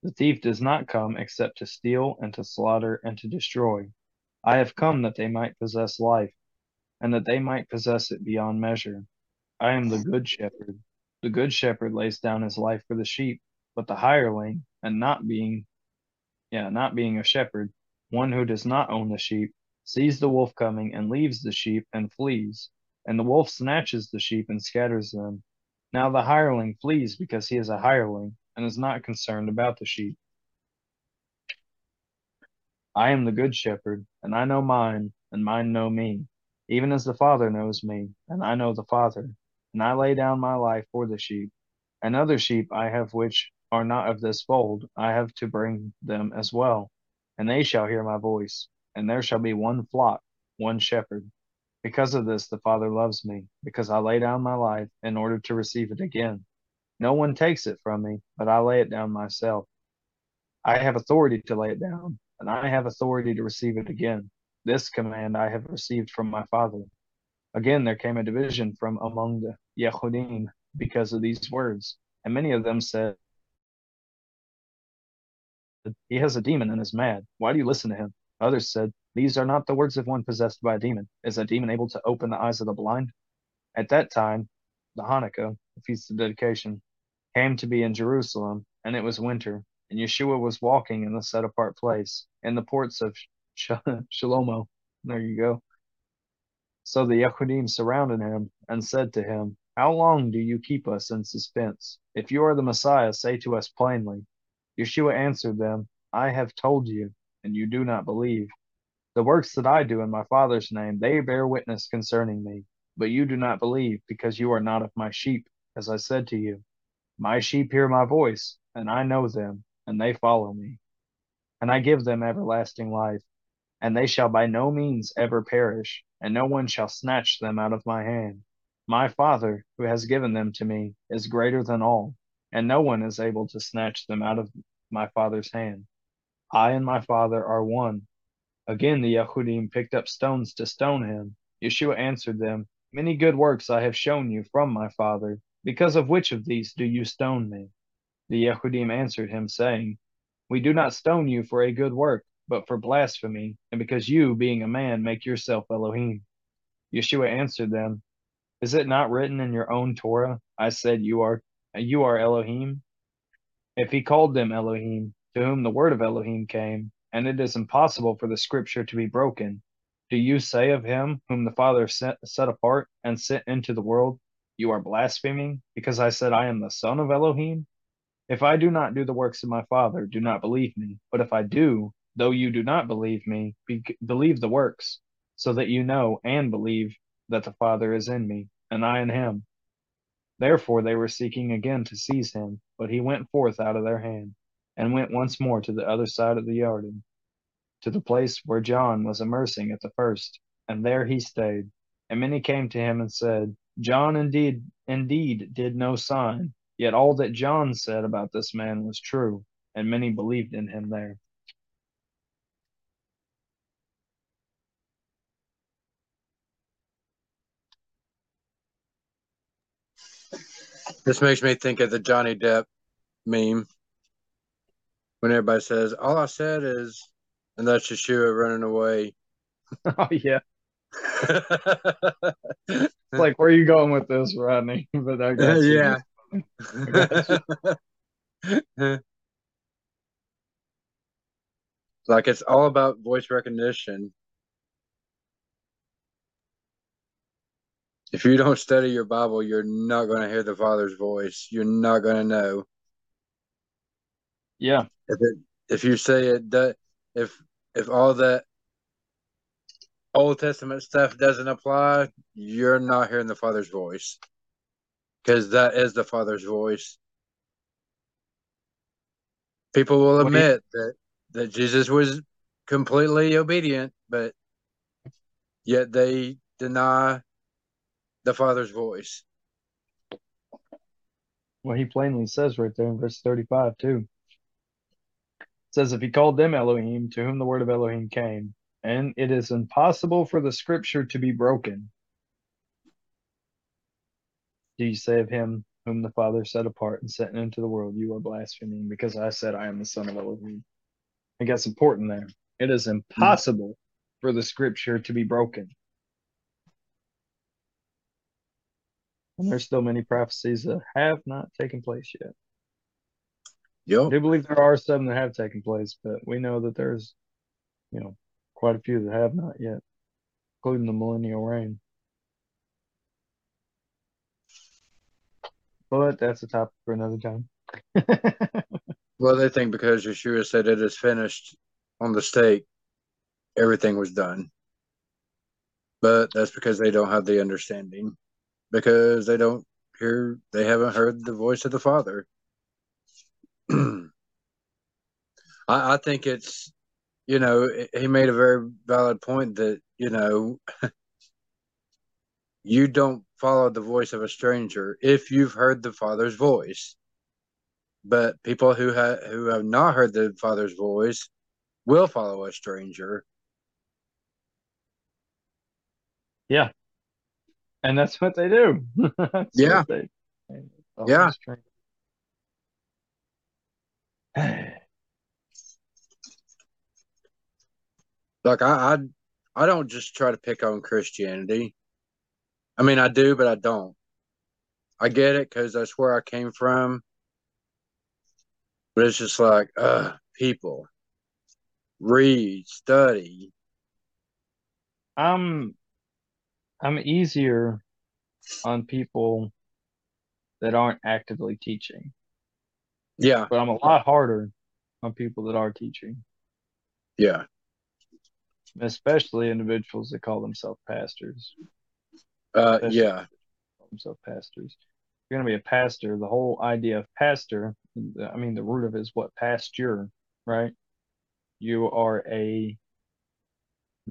The thief does not come except to steal and to slaughter and to destroy. I have come that they might possess life, and that they might possess it beyond measure. I am the good shepherd. The good shepherd lays down his life for the sheep, but the hireling, and not being, yeah, not being a shepherd, one who does not own the sheep, sees the wolf coming and leaves the sheep and flees, and the wolf snatches the sheep and scatters them. Now the hireling flees because he is a hireling and is not concerned about the sheep. I am the good shepherd, and I know mine, and mine know me, even as the Father knows me, and I know the Father, and I lay down my life for the sheep. And other sheep I have which are not of this fold, I have to bring them as well, and they shall hear my voice, and there shall be one flock, one shepherd. Because of this the Father loves me, because I lay down my life in order to receive it again. No one takes it from me, but I lay it down myself. I have authority to lay it down, and I have authority to receive it again. This command I have received from my Father. Again, there came a division from among the Yehudim because of these words, and many of them said, He has a demon and is mad. Why do you listen to him? Others said, These are not the words of one possessed by a demon. Is a demon able to open the eyes of the blind? At that time, the Hanukkah, the feast of dedication, came to be in Jerusalem, and it was winter, and Yeshua was walking in the set apart place, in the ports of Sh- *laughs* Shalomo. There you go. So the Yehudim surrounded him and said to him, How long do you keep us in suspense? If you are the Messiah, say to us plainly. Yeshua answered them, I have told you, and you do not believe. The works that I do in my Father's name, they bear witness concerning me, but you do not believe, because you are not of my sheep, as I said to you. My sheep hear my voice, and I know them, and they follow me. And I give them everlasting life, and they shall by no means ever perish, and no one shall snatch them out of my hand. My Father, who has given them to me, is greater than all, and no one is able to snatch them out of my Father's hand. I and my Father are one. Again the Yehudim picked up stones to stone him. Yeshua answered them, Many good works I have shown you from my Father. Because of which of these do you stone me? The Yehudim answered him, saying, We do not stone you for a good work, but for blasphemy, and because you, being a man, make yourself Elohim. Yeshua answered them, Is it not written in your own Torah, I said you are you are Elohim? If he called them Elohim, to whom the word of Elohim came, and it is impossible for the scripture to be broken, do you say of him whom the Father set, set apart and sent into the world, You are blaspheming, because I said I am the Son of Elohim? If I do not do the works of my Father, do not believe me. But if I do, though you do not believe me, be, believe the works, so that you know and believe that the Father is in me, and I in him. Therefore they were seeking again to seize him, but he went forth out of their hand, and went once more to the other side of the Jordan, to the place where John was immersing at the first, and there he stayed. And many came to him and said, John indeed indeed did no sign, yet all that John said about this man was true, and many believed in him there. This makes me think of the Johnny Depp meme when everybody says, "All I said is," and that's Yeshua running away. *laughs* oh yeah. *laughs* it's like where are you going with this, Rodney? *laughs* but I guess yeah. like it's all about voice recognition. If you don't study your Bible, you're not going to hear the Father's voice. You're not going to know. Yeah. If it, if you say it, that if if all that Old Testament stuff doesn't apply, you're not hearing the Father's voice. Because that is the Father's voice. People will admit you... that that Jesus was completely obedient, but yet they deny the Father's voice. Well, he plainly says right there in verse 35 too. Says, If he called them Elohim, to whom the word of Elohim came, and it is impossible for the scripture to be broken. Do you say of him whom the Father set apart and sent into the world, you are blaspheming because I said I am the Son of Elohim? I that's important there. It is impossible mm-hmm. for the scripture to be broken. And there's still many prophecies that have not taken place yet. Yep. I do believe there are some that have taken place, but we know that there's, you know, quite a few that have not yet, including the millennial reign. But that's a topic for another time. *laughs* well, they think because Yeshua said it is finished on the stake, everything was done. But that's because they don't have the understanding, because they don't hear, they haven't heard the voice of the Father. I, I think it's you know, he made a very valid point that, you know, *laughs* you don't follow the voice of a stranger if you've heard the Father's voice. But people who have who have not heard the Father's voice will follow a stranger. Yeah. And that's what they do. *laughs* yeah. They, yeah. *sighs* *sighs* Like I, I, I don't just try to pick on Christianity. I mean, I do, but I don't. I get it because that's where I came from. But it's just like, uh, people read, study. I'm, I'm easier on people that aren't actively teaching. Yeah. But I'm a lot harder on people that are teaching. Yeah especially individuals that call themselves pastors. Uh, yeah, themselves pastors. If you're going to be a pastor. The whole idea of pastor, I mean, the root of it is what pasture, right? You are a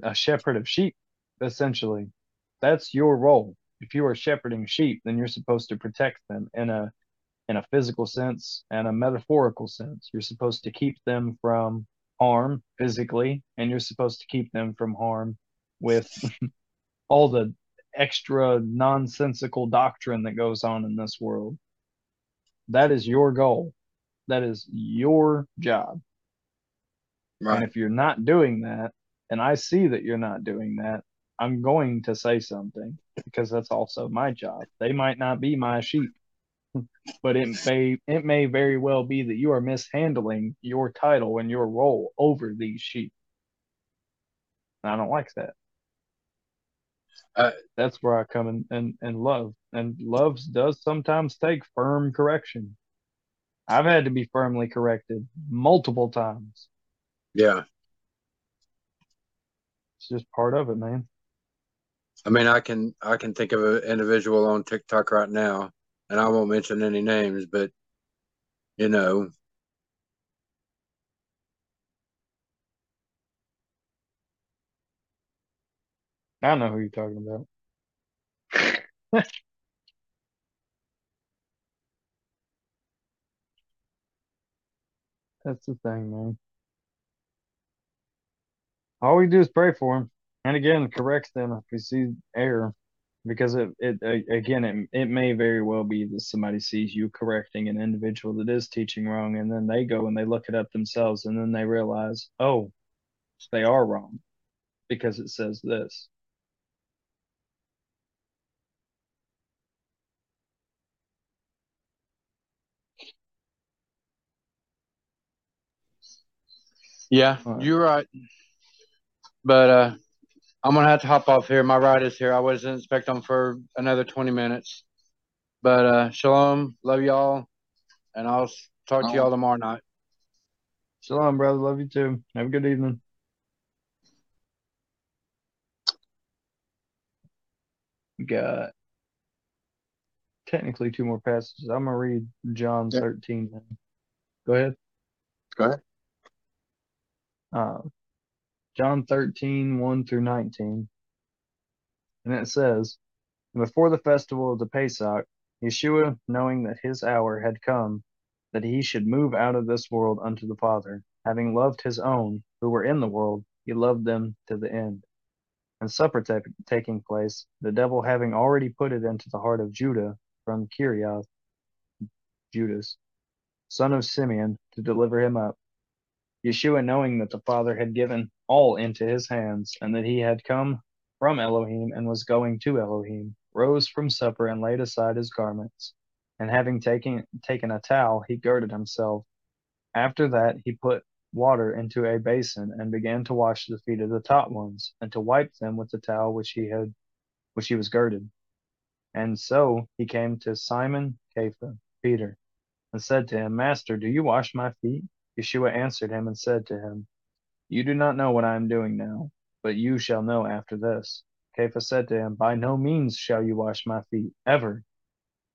a shepherd of sheep, essentially. That's your role. If you are shepherding sheep, then you're supposed to protect them in a in a physical sense and a metaphorical sense. You're supposed to keep them from harm physically, and you're supposed to keep them from harm with *laughs* all the extra nonsensical doctrine that goes on in this world. That is your goal. That is your job. Right. And if you're not doing that, and I see that you're not doing that, I'm going to say something because that's also my job. They might not be my sheep but it may it may very well be that you are mishandling your title and your role over these sheep. And I don't like that. Uh, That's where I come in and, and love. And love does sometimes take firm correction. I've had to be firmly corrected multiple times. Yeah. It's just part of it, man. I mean, I can I can think of an individual on TikTok right now and I won't mention any names, but you know, I know who you're talking about. That's the thing, man. All we do is pray for him. And again, corrects them if we see error because it, it again, it, it may very well be that somebody sees you correcting an individual that is teaching wrong, and then they go and they look it up themselves, and then they realize, oh, they are wrong because it says this. Yeah, right. you're right. But uh, I'm gonna have to hop off here. My ride is here. I wasn't expecting for another 20 minutes. But uh, shalom, love y'all, and I'll s- talk to y'all tomorrow night. Shalom, brother. Love you too. Have a good evening. We got technically two more passages. I'm gonna read John Yeah. 13 then. Go ahead. Go ahead. Uh, John 13, 1 through 19. And it says, Before the festival of the Pesach, Yeshua, knowing that his hour had come, that he should move out of this world unto the Father, having loved his own who were in the world, he loved them to the end. And supper ta- taking place, the devil having already put it into the heart of Judah from Kiriath, Judas, son of Simeon, to deliver him up. Yeshua, knowing that the Father had given all into his hands, and that he had come from Elohim and was going to Elohim, rose from supper and laid aside his garments. And having taken taken a towel, he girded himself. After that, he put water into a basin and began to wash the feet of the taught ones, and to wipe them with the towel which he had which he was girded. And so he came to Simon Kepha, Peter, and said to him, Master, do you wash my feet? Yeshua answered him and said to him, You do not know what I am doing now, but you shall know after this. Kepha said to him, By no means shall you wash my feet, ever.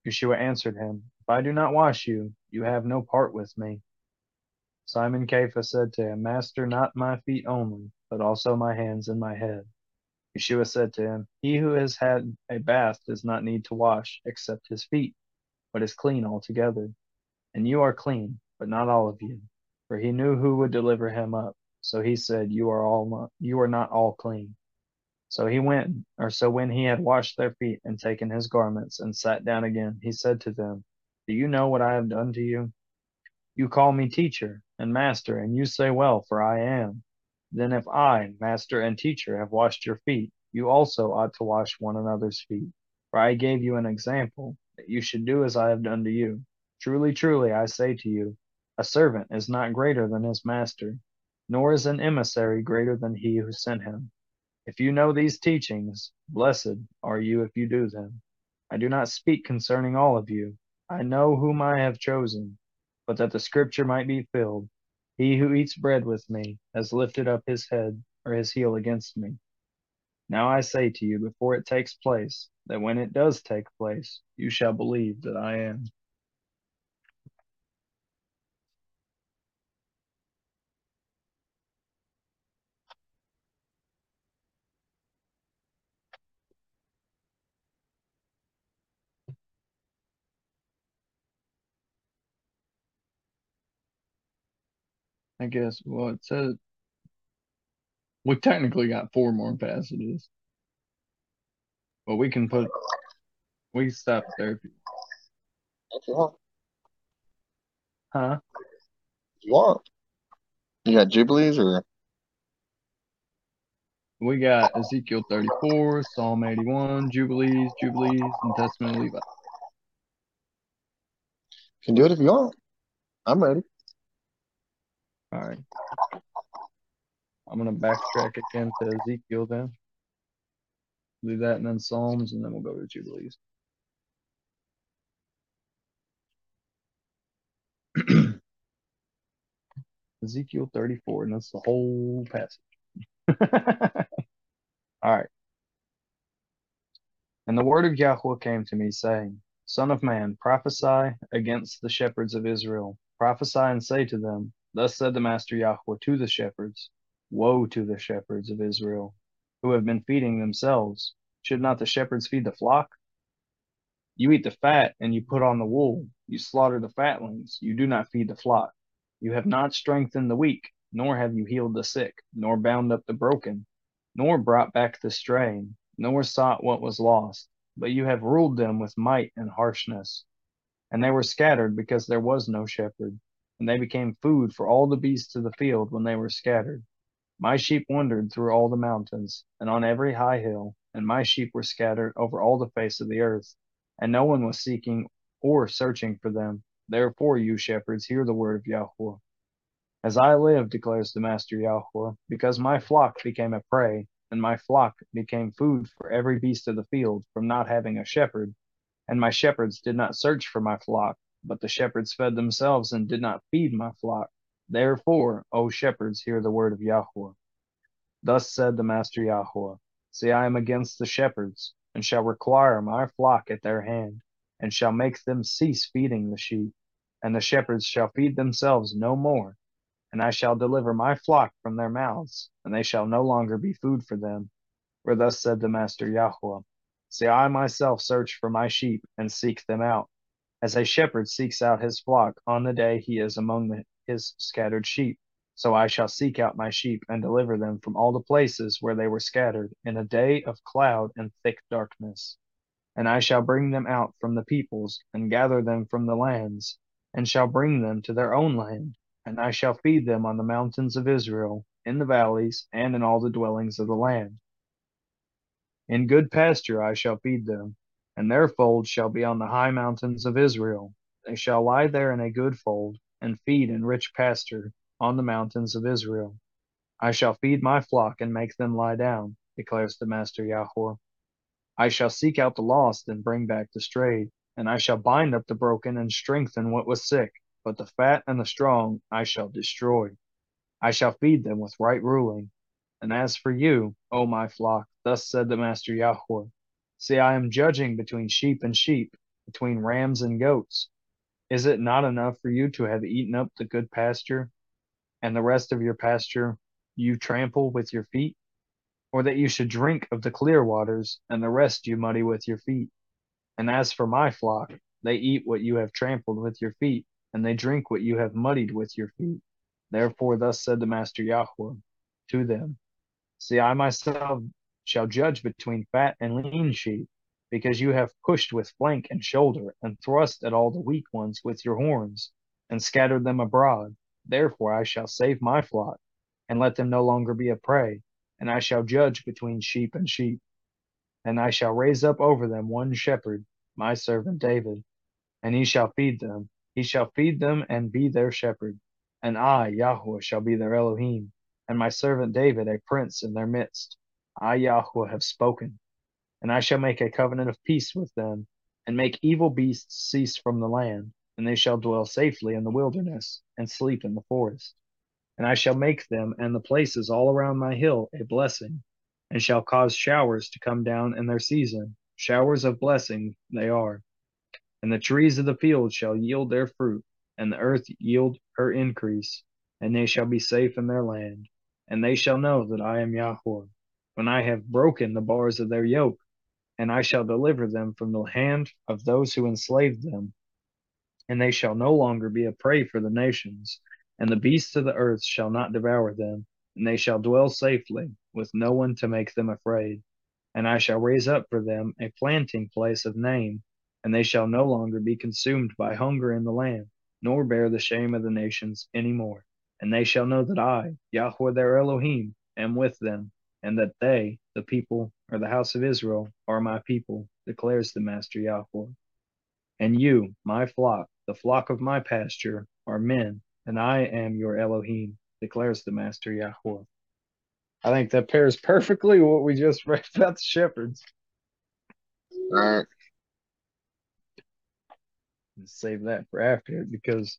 Yeshua answered him, If I do not wash you, you have no part with me. Simon Kepha said to him, Master, not my feet only, but also my hands and my head. Yeshua said to him, He who has had a bath does not need to wash except his feet, but is clean altogether. And you are clean, but not all of you. For he knew who would deliver him up. So he said, You are all you are not all clean. So he went, or so when he had washed their feet and taken his garments and sat down again, he said to them, Do you know what I have done to you? You call me teacher and master, and you say, Well, for I am. Then if I, master and teacher, have washed your feet, you also ought to wash one another's feet. For I gave you an example, that you should do as I have done to you. Truly, truly, I say to you, a servant is not greater than his master, nor is an emissary greater than he who sent him. If you know these teachings, blessed are you if you do them. I do not speak concerning all of you. I know whom I have chosen, but that the scripture might be filled. He who eats bread with me has lifted up his head or his heel against me. Now I say to you before it takes place, that when it does take place, you shall believe that I am. I guess, well, it says we technically got four more passages, but we can put, we stop there. if you- If you want. Huh? If you want. You got Jubilees or We got Ezekiel 34, Psalm 81, Jubilees, Jubilees, and Testament of Levi. you can do it if you want. I'm ready. All right. I'm going to backtrack again to Ezekiel then. Do that and then Psalms, and then we'll go to Jubilees. *clears throat* Ezekiel 34, and that's the whole passage. *laughs* All right. And the word of Yahweh came to me, saying, Son of man, prophesy against the shepherds of Israel. Prophesy and say to them, Thus said the Master Yahweh to the shepherds, Woe to the shepherds of Israel, who have been feeding themselves. Should not the shepherds feed the flock? You eat the fat and you put on the wool. You slaughter the fatlings. You do not feed the flock. You have not strengthened the weak, nor have you healed the sick, nor bound up the broken, nor brought back the straying, nor sought what was lost, but you have ruled them with might and harshness. And they were scattered because there was no shepherd, and they became food for all the beasts of the field when they were scattered. My sheep wandered through all the mountains, and on every high hill, and my sheep were scattered over all the face of the earth, and no one was seeking or searching for them. Therefore, you shepherds, hear the word of Yahweh. As I live, declares the Master Yahweh, because my flock became a prey, and my flock became food for every beast of the field from not having a shepherd, and my shepherds did not search for my flock, but the shepherds fed themselves and did not feed my flock. Therefore, O shepherds, hear the word of Yahweh. Thus said the Master Yahweh, See, I am against the shepherds, and shall require my flock at their hand, and shall make them cease feeding the sheep and the shepherds shall feed themselves no more. And I shall deliver my flock from their mouths, and they shall no longer be food for them. For thus said the Master Yahweh See, I myself search for my sheep and seek them out, as a shepherd seeks out his flock on the day he is among the, his scattered sheep. So I shall seek out my sheep and deliver them from all the places where they were scattered in a day of cloud and thick darkness. And I shall bring them out from the peoples and gather them from the lands and shall bring them to their own land, and I shall feed them on the mountains of Israel, in the valleys, and in all the dwellings of the land. In good pasture I shall feed them, and their fold shall be on the high mountains of Israel. They shall lie there in a good fold, and feed in rich pasture on the mountains of Israel. I shall feed my flock and make them lie down, declares the Master Yahweh. I shall seek out the lost and bring back the strayed and I shall bind up the broken and strengthen what was sick, but the fat and the strong I shall destroy. I shall feed them with right ruling. And as for you, O my flock, thus said the Master Yahweh, see, I am judging between sheep and sheep, between rams and goats. Is it not enough for you to have eaten up the good pasture, and the rest of your pasture you trample with your feet? Or that you should drink of the clear waters, and the rest you muddy with your feet? And as for my flock, they eat what you have trampled with your feet, and they drink what you have muddied with your feet. Therefore, thus said the Master Yahweh to them See, I myself shall judge between fat and lean sheep, because you have pushed with flank and shoulder, and thrust at all the weak ones with your horns, and scattered them abroad. Therefore, I shall save my flock, and let them no longer be a prey, and I shall judge between sheep and sheep. And I shall raise up over them one shepherd, my servant David, and he shall feed them. He shall feed them and be their shepherd. And I, Yahweh, shall be their Elohim, and my servant David a prince in their midst. I, Yahweh, have spoken. And I shall make a covenant of peace with them, and make evil beasts cease from the land, and they shall dwell safely in the wilderness, and sleep in the forest. And I shall make them and the places all around my hill a blessing, and shall cause showers to come down in their season, Showers of blessing they are. And the trees of the field shall yield their fruit, and the earth yield her increase, and they shall be safe in their land. And they shall know that I am Yahweh, when I have broken the bars of their yoke, and I shall deliver them from the hand of those who enslaved them. And they shall no longer be a prey for the nations, and the beasts of the earth shall not devour them, and they shall dwell safely, with no one to make them afraid and I shall raise up for them a planting place of name, and they shall no longer be consumed by hunger in the land, nor bear the shame of the nations any more. And they shall know that I, Yahweh their Elohim, am with them, and that they, the people, or the house of Israel, are my people, declares the Master Yahweh. And you, my flock, the flock of my pasture, are men, and I am your Elohim, declares the Master Yahweh. I think that pairs perfectly with what we just *laughs* read about the shepherds. All right. Save that for after because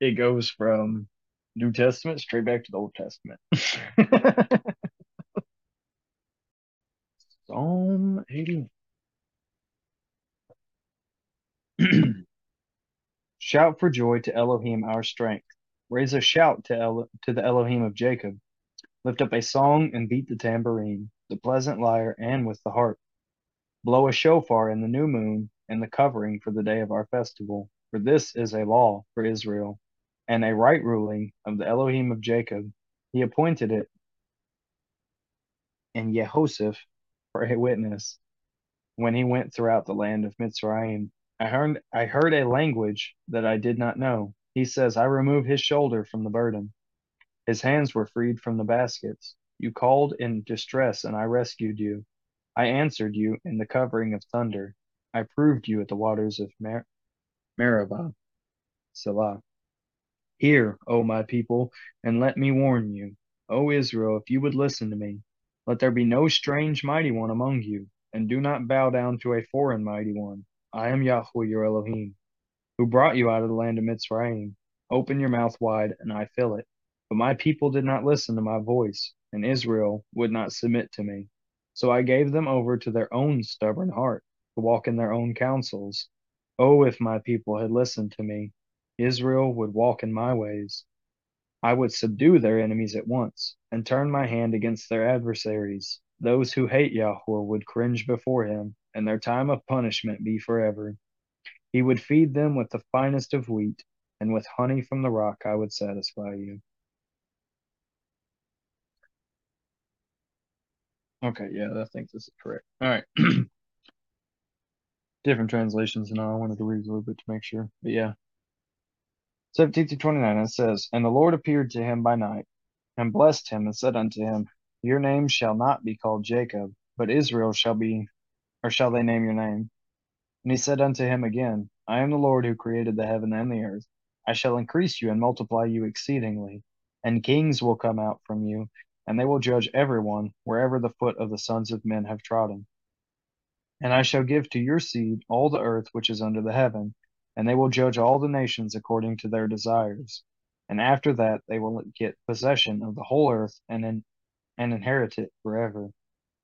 it goes from New Testament straight back to the Old Testament. *laughs* Psalm 80. *clears throat* Shout for joy to Elohim, our strength. Raise a shout to, El- to the Elohim of Jacob. Lift up a song and beat the tambourine, the pleasant lyre, and with the harp. Blow a shofar in the new moon and the covering for the day of our festival, for this is a law for Israel, and a right ruling of the Elohim of Jacob. He appointed it in Yehoseph for a witness when he went throughout the land of Mitzrayim. I heard, I heard a language that I did not know. He says, I remove his shoulder from the burden. His hands were freed from the baskets. You called in distress, and I rescued you. I answered you in the covering of thunder. I proved you at the waters of Mer- Meribah. Selah. Hear, O my people, and let me warn you. O Israel, if you would listen to me, let there be no strange mighty one among you, and do not bow down to a foreign mighty one. I am Yahweh your Elohim, who brought you out of the land of Mitzrayim. Open your mouth wide, and I fill it. But my people did not listen to my voice, and Israel would not submit to me. So I gave them over to their own stubborn heart, to walk in their own counsels. Oh, if my people had listened to me, Israel would walk in my ways. I would subdue their enemies at once, and turn my hand against their adversaries. Those who hate Yahweh would cringe before him, and their time of punishment be forever. He would feed them with the finest of wheat, and with honey from the rock I would satisfy you. Okay, yeah, I think this is correct. All right. *clears throat* Different translations and all. I wanted to read a little bit to make sure. But yeah. 17 to 29, it says, And the Lord appeared to him by night, and blessed him, and said unto him, Your name shall not be called Jacob, but Israel shall be, or shall they name your name? And he said unto him again, I am the Lord who created the heaven and the earth. I shall increase you and multiply you exceedingly, and kings will come out from you, and they will judge everyone wherever the foot of the sons of men have trodden. And I shall give to your seed all the earth which is under the heaven, and they will judge all the nations according to their desires. And after that they will get possession of the whole earth and, in, and inherit it forever.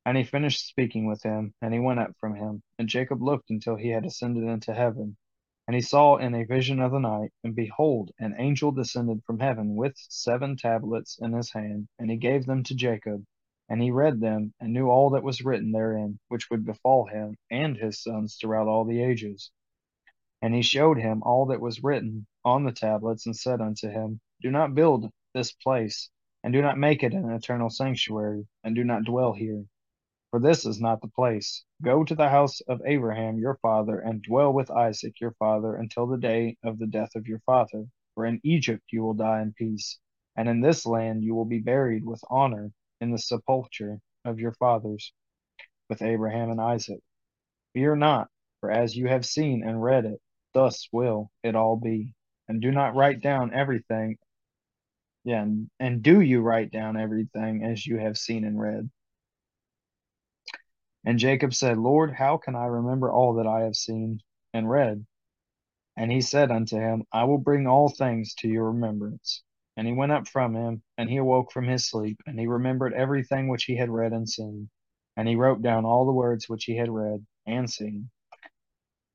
And he finished speaking with him, and he went up from him. And Jacob looked until he had ascended into heaven. And he saw in a vision of the night, and behold, an angel descended from heaven with seven tablets in his hand, and he gave them to Jacob. And he read them, and knew all that was written therein, which would befall him and his sons throughout all the ages. And he showed him all that was written on the tablets, and said unto him, Do not build this place, and do not make it an eternal sanctuary, and do not dwell here for this is not the place. Go to the house of Abraham your father, and dwell with Isaac your father until the day of the death of your father. For in Egypt you will die in peace, and in this land you will be buried with honor in the sepulchre of your fathers, with Abraham and Isaac. Fear not, for as you have seen and read it, thus will it all be. And do not write down everything. Yeah, and, and do you write down everything as you have seen and read? And Jacob said, Lord, how can I remember all that I have seen and read? And he said unto him, I will bring all things to your remembrance. And he went up from him, and he awoke from his sleep, and he remembered everything which he had read and seen. And he wrote down all the words which he had read and seen.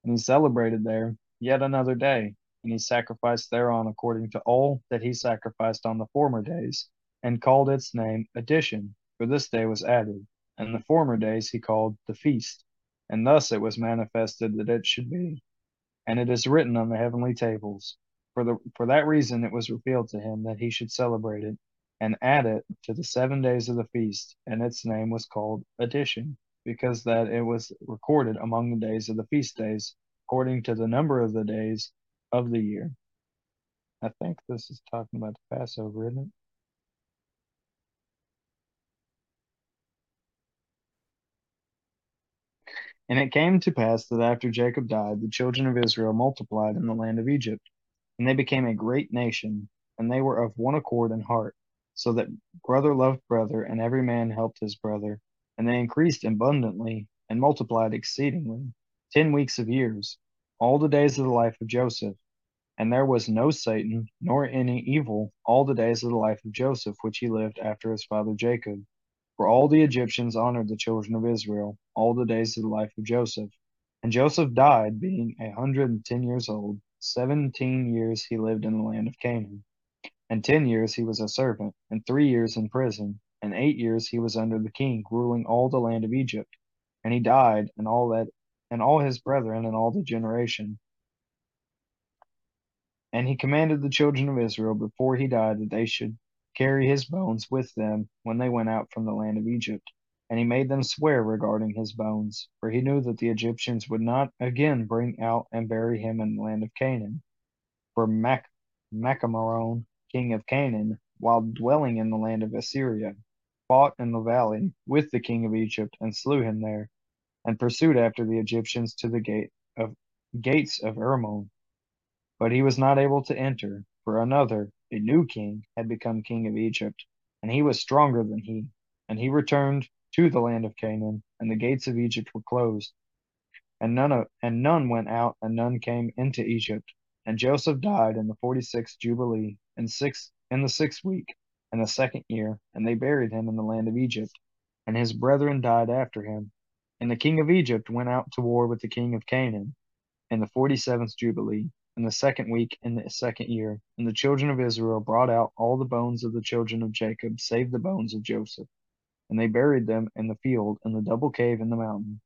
And he celebrated there yet another day, and he sacrificed thereon according to all that he sacrificed on the former days, and called its name Addition, for this day was added and the former days he called the feast. And thus it was manifested that it should be. And it is written on the heavenly tables. For, the, for that reason it was revealed to him that he should celebrate it, and add it to the seven days of the feast, and its name was called Addition, because that it was recorded among the days of the feast days, according to the number of the days of the year. I think this is talking about the Passover, isn't it? And it came to pass that after Jacob died, the children of Israel multiplied in the land of Egypt, and they became a great nation, and they were of one accord in heart, so that brother loved brother, and every man helped his brother. And they increased abundantly and multiplied exceedingly, ten weeks of years, all the days of the life of Joseph. And there was no Satan, nor any evil, all the days of the life of Joseph, which he lived after his father Jacob. For all the Egyptians honored the children of Israel all the days of the life of Joseph. And Joseph died, being a hundred and ten years old. Seventeen years he lived in the land of Canaan. And ten years he was a servant, and three years in prison, and eight years he was under the king, ruling all the land of Egypt. And he died, and all that, and all his brethren, and all the generation. And he commanded the children of Israel before he died that they should carry his bones with them when they went out from the land of Egypt. And he made them swear regarding his bones, for he knew that the Egyptians would not again bring out and bury him in the land of Canaan. For Mac- Makamaron, king of Canaan, while dwelling in the land of Assyria, fought in the valley with the king of Egypt and slew him there, and pursued after the Egyptians to the gate of gates of Ermon. But he was not able to enter, for another, a new king, had become king of Egypt, and he was stronger than he. And he returned to the land of Canaan, and the gates of Egypt were closed. And none of, and none went out, and none came into Egypt. And Joseph died in the forty sixth jubilee, in six in the sixth week, in the second year, and they buried him in the land of Egypt. And his brethren died after him. And the king of Egypt went out to war with the king of Canaan in the forty seventh jubilee, in the second week in the second year. And the children of Israel brought out all the bones of the children of Jacob, save the bones of Joseph. And they buried them in the field in the double cave in the mountain.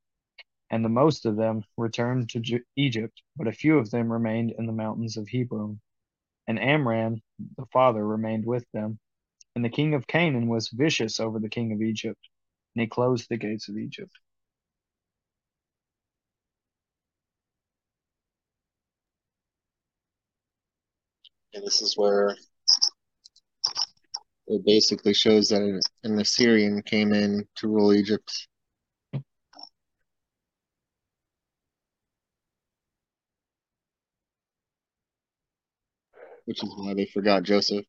And the most of them returned to Egypt, but a few of them remained in the mountains of Hebron. And Amram, the father, remained with them. And the king of Canaan was vicious over the king of Egypt, and he closed the gates of Egypt. And this is where it basically shows that an, an Assyrian came in to rule Egypt. Which is why they forgot Joseph.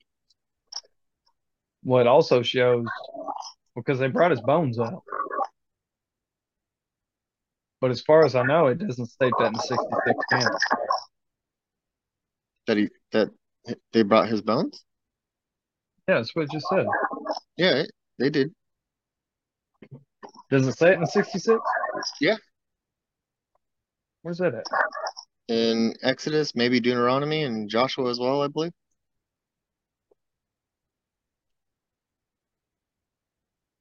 Well, it also shows because they brought his bones out. But as far as I know, it doesn't state that in 66 canon. That he that they brought his bones? Yeah, that's what it just said. Yeah, they did. Does it say it in 66? Yeah. Where's that at? In Exodus, maybe Deuteronomy and Joshua as well, I believe.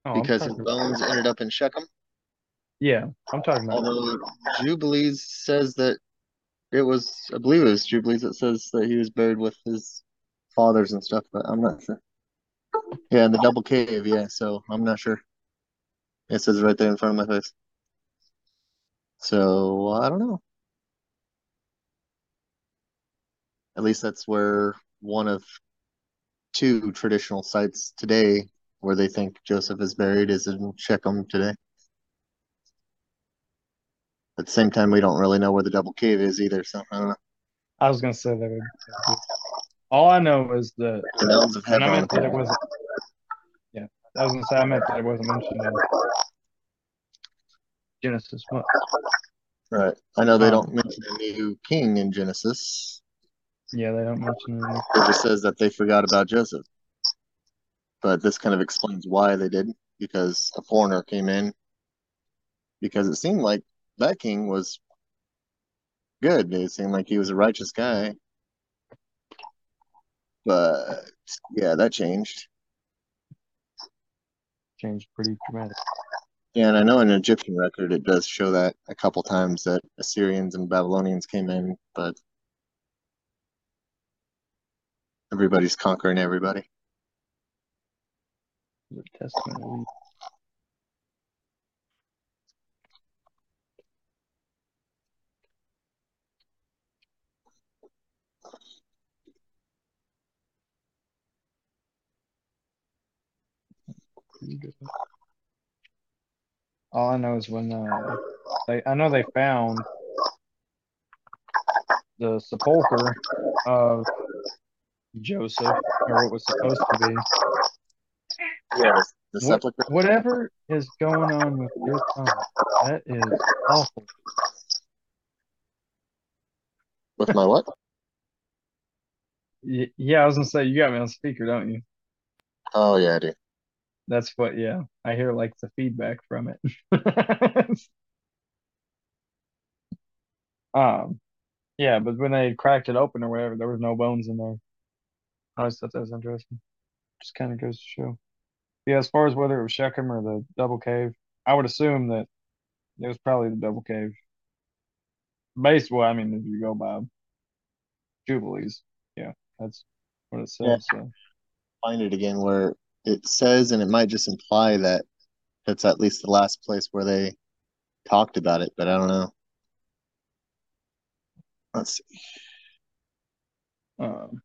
Oh, Because his talking about- bones ended up in Shechem. Yeah, I'm talking about. Although Jubilees says that it was, I believe it was Jubilees that says that he was buried with his fathers and stuff, but I'm not sure. Yeah, in the double cave, yeah, so I'm not sure. It says right there in front of my face. So I don't know. At least that's where one of two traditional sites today where they think Joseph is buried is in Shechem today. At the same time, we don't really know where the double cave is either, so I don't know. I was gonna say that. All I know is that, The of and I meant that it wasn't. Yeah, I was gonna say I meant that it wasn't mentioned in Genesis. What? Right. I know they don't mention a new king in Genesis. Yeah, they don't mention it. It just says that they forgot about Joseph. But this kind of explains why they did, because a foreigner came in. Because it seemed like that king was good. It seemed like he was a righteous guy. But yeah, that changed. Changed pretty dramatic. Yeah, and I know in an Egyptian record it does show that a couple times that Assyrians and Babylonians came in, but everybody's conquering everybody. The Testament. All I know is when uh, they, I know they found the sepulcher of Joseph, or what was supposed to be. Yeah, the, sepulcher. Whatever is going on with your phone, that is awful. With my what? Y- Yeah, I was gonna say you got me on speaker, don't you? Oh yeah, I do. That's what, yeah. I hear like the feedback from it. *laughs* Um, yeah, but when they cracked it open or whatever, there was no bones in there. I always thought that was interesting. Just kind of goes to show. Yeah, as far as whether it was Shechem or the double cave, I would assume that it was probably the double cave. Based, well, I mean, if you go by Jubilees, yeah, That's what it Yeah. says. So. Find it again where it says, and it might just imply that that's at least the last place where they talked about it, but I don't know. Let's see. Um,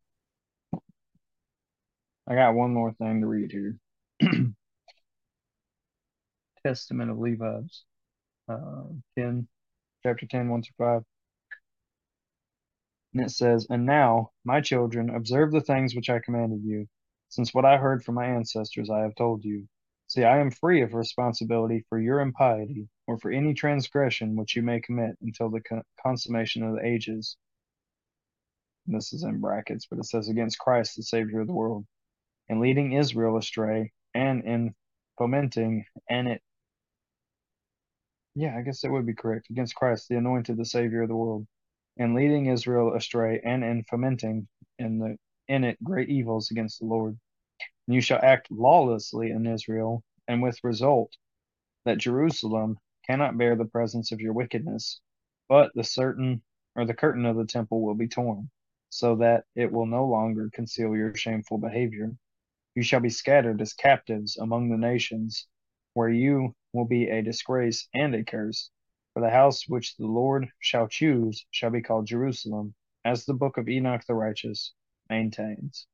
I got one more thing to read here. *clears throat* Testament of Levites, uh, 10, chapter 10, 1 through 5. And it says, And now, my children, observe the things which I commanded you, since what I heard from my ancestors I have told you. See, I am free of responsibility for your impiety, or for any transgression which you may commit until the consummation of the ages. And this is in brackets, but it says, Against Christ, the Savior of the world, and leading Israel astray, and in fomenting, and it yeah, I guess that would be correct. Against Christ, the anointed, the Savior of the world, and leading Israel astray, and in fomenting in the in it great evils against the Lord. And you shall act lawlessly in Israel, and with result that Jerusalem cannot bear the presence of your wickedness, but the certain or the curtain of the temple will be torn, so that it will no longer conceal your shameful behavior. You shall be scattered as captives among the nations, where you will be a disgrace and a curse. For the house which the Lord shall choose shall be called Jerusalem, as the book of Enoch the righteous maintains.